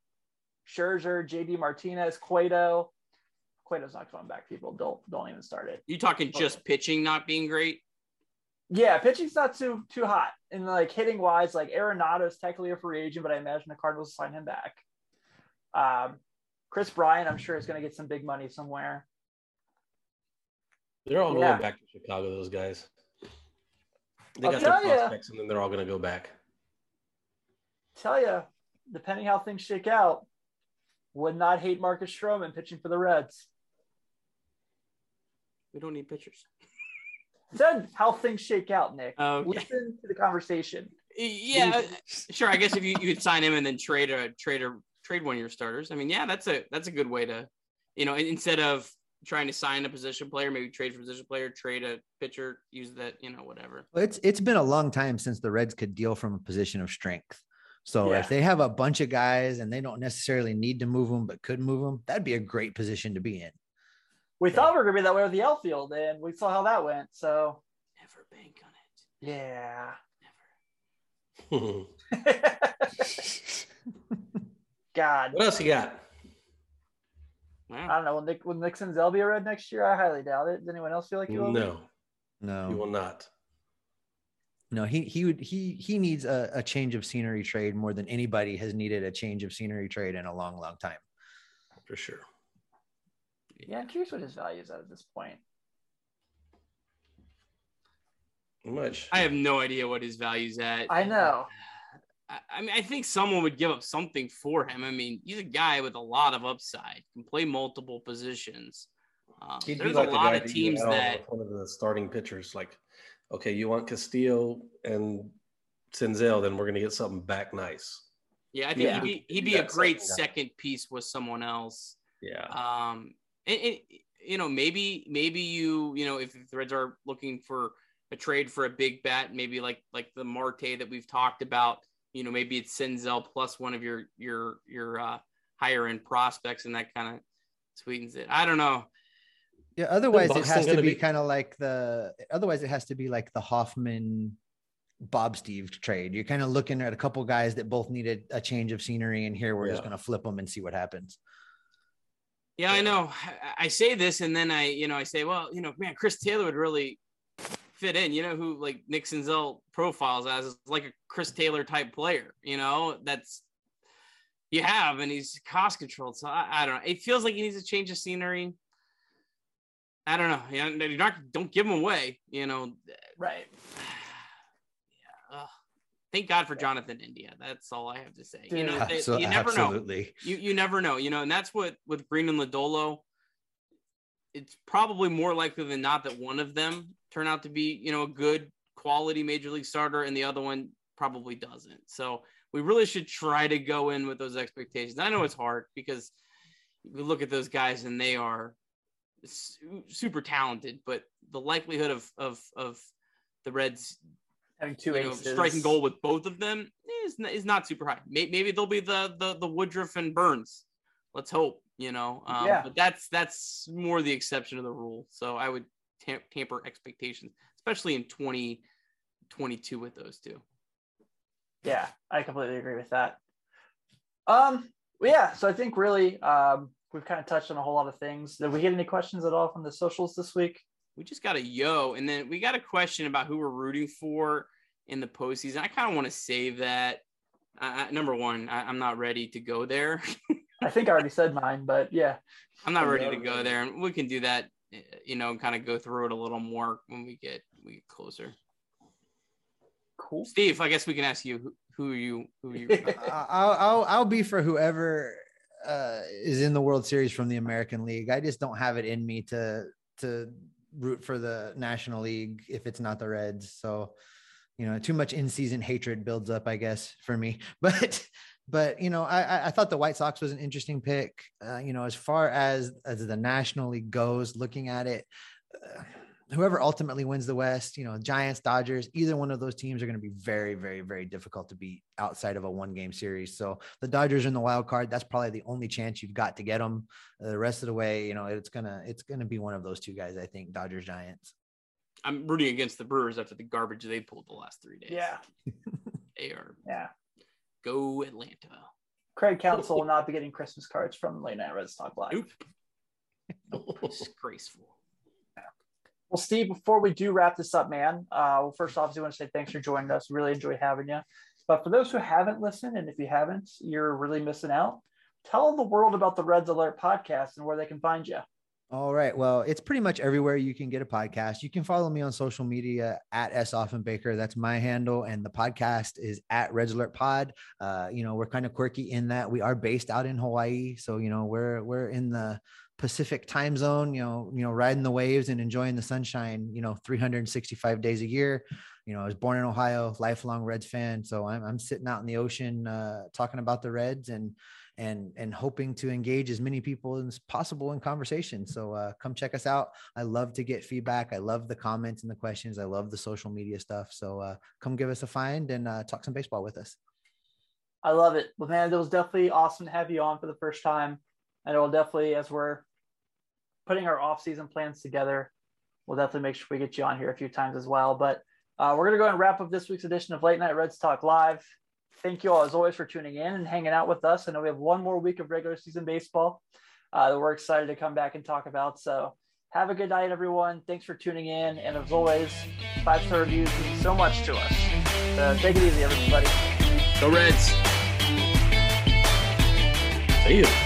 Scherzer, JD Martinez, Cueto. Cueto's not coming back. People don't don't even start it. You talking just pitching not being great? Yeah, pitching's not too too hot. And like hitting wise, like Arenado's technically a free agent, but I imagine the Cardinals sign him back. Um, Kris Bryant, I'm sure is going to get some big money somewhere. They're all Yeah. going back to Chicago. Those guys. They I'll got their tell ya. prospects, and then they're all going to go back. Tell you, depending how things shake out, would not hate Marcus Stroman pitching for the Reds. We don't need pitchers. Said how things shake out, Nick. Okay. Listen to the conversation. Yeah, uh, sure. I guess if you, you could sign him and then trade a trade a trade one of your starters. I mean, yeah, that's a that's a good way to, you know, instead of trying to sign a position player, maybe trade for a position player, trade a pitcher, use that, you know, whatever. Well, It's it's been a long time since the Reds could deal from a position of strength. So Yeah. if they have a bunch of guys and they don't necessarily need to move them, but could move them, that'd be a great position to be in. We thought we were gonna be that way with the outfield, and we saw how that went. So Never bank on it. yeah. what God, What else you got? I don't know. Will Nick will Nick Senzel be a Red next year? I highly doubt it. Does anyone else feel like he will? be? No, No, you will not. no, he he would he he needs a, a change of scenery trade more than anybody has needed a change of scenery trade in a long, long time. For sure. Yeah, I'm curious what his value is at at this point. Much? I have no idea what his value's at. I know. I, I mean, I think someone would give up something for him. I mean, he's a guy with a lot of upside, can play multiple positions. Um, He'd be there's like a the lot guy of teams that one of the starting pitchers. Like, okay, you want Castillo and Senzel, then we're going to get something back nice. Yeah, I think Yeah. he'd be he'd Be be a great second second piece with someone else. Yeah. Um, and, and you know maybe maybe you you know if the Reds are looking for a trade for a big bat, maybe like like the Marte that we've talked about. You know, maybe it's Senzel plus one of your your your uh, higher end prospects, and that kind of sweetens it. I don't know. Yeah. Otherwise, it has to be, be- kind of like the. Otherwise, it has to be like the Hoffman, Bob Steve trade. You're kind of looking at a couple guys that both needed a change of scenery, and here we're just going to flip them and see what happens. Yeah, I know. I- say this, and then I, you know, I say, well, you know, man, Chris Taylor would really fit in. You know, who like Nick Senzel profiles as is like a Chris Taylor type player. You know, that's you have, and he's cost controlled. So I, I don't know. It feels like he needs a change of scenery. I don't know. You know, you're not don't give him away. You know, Right. Thank God for Jonathan India. That's all I have to say. You know, they- you never know absolutely. you you never know, you know, and that's what with Greene and Lodolo. It's probably more likely than not that one of them turn out to be, you know, a good quality major league starter, and the other one probably doesn't. So we really should try to go in with those expectations. I know it's hard because we look at those guys and they are su- super talented, but the likelihood of of of the Reds Having two know, striking goal with both of them is, is not super high. Maybe, maybe they'll be the, the the Woodruff and Burnes. Let's hope, you know. Um, Yeah. But that's that's more the exception of the rule. So I would tam- tamper expectations, especially in 2022 with those two. Yeah, I completely agree with that. Um, yeah, so I think really um, we've kind of touched on a whole lot of things. Did we get any questions at all from the socials this week? We just got a yo, and then we got a question about who we're rooting for in the postseason. I kind of want to save that. Uh, number one, I, I'm not ready to go there. I think I already said mine, but yeah. I'm not ready to go there, and we can do that. uh, You know, kind of go through it a little more when we get we get closer. Cool. Steve, I guess we can ask you who, who are you who are you I- I'll, I'll I'll be for whoever uh, is in the World Series from the American League. I just don't have it in me to to root for the National League if it's not the Reds. So, you know, too much in season hatred builds up, I guess, for me. But but you know, I I- I thought the White Sox was an interesting pick. Uh, you know, as far as as the National League goes, looking at it. Uh, Whoever ultimately wins the West, you know, Giants, Dodgers, either one of those teams are going to be very, very, very difficult to beat outside of a one game series. So the Dodgers are in the wild card. That's probably the only chance you've got to get them. Uh, the rest of the way, you know, it's gonna it's gonna be one of those two guys. I think Dodgers, Giants. I'm rooting against the Brewers after the garbage they pulled the last three days. Yeah. They are Yeah. go Atlanta. Craig Counsell will not be getting Christmas cards from Late Night Reds Talk Live. Nope. Disgraceful. Well, Steve, before we do wrap this up, man, uh, well, first off, I want to say thanks for joining us. Really enjoy having you. But for those who haven't listened, and if you haven't, you're really missing out. Tell the world about the Reds Alert podcast and where they can find you. All right. Well, it's pretty much everywhere you can get a podcast. You can follow me on social media at S Offenbaker. That's my handle. And the podcast is at Reds Alert Pod. Uh, you know, we're kind of quirky in that we are based out in Hawaii. So, you know, we're we're in the Pacific time zone, you know, you know, riding the waves and enjoying the sunshine, you know, 365 days a year. You know, I was born in Ohio, lifelong Reds fan. So I'm I'm sitting out in the ocean uh talking about the Reds and and and hoping to engage as many people as possible in conversation. So uh, come check us out. I love to get feedback. I love the comments and the questions. I love the social media stuff. So uh, come give us a find and uh, talk some baseball with us. I love it. Well, man, it was definitely awesome to have you on for the first time. And it will definitely, as we're putting our off-season plans together, we'll definitely make sure we get you on here a few times as well. But uh, we're going to go and wrap up this week's edition of Late Night Reds Talk Live thank you all as always for tuning in and hanging out with us. I know we have one more week of regular season baseball uh, that we're excited to come back and talk about. So have a good night, everyone. Thanks for tuning in. And as always, five star reviews mean so much to us. So take it easy, everybody. Go Reds. See you.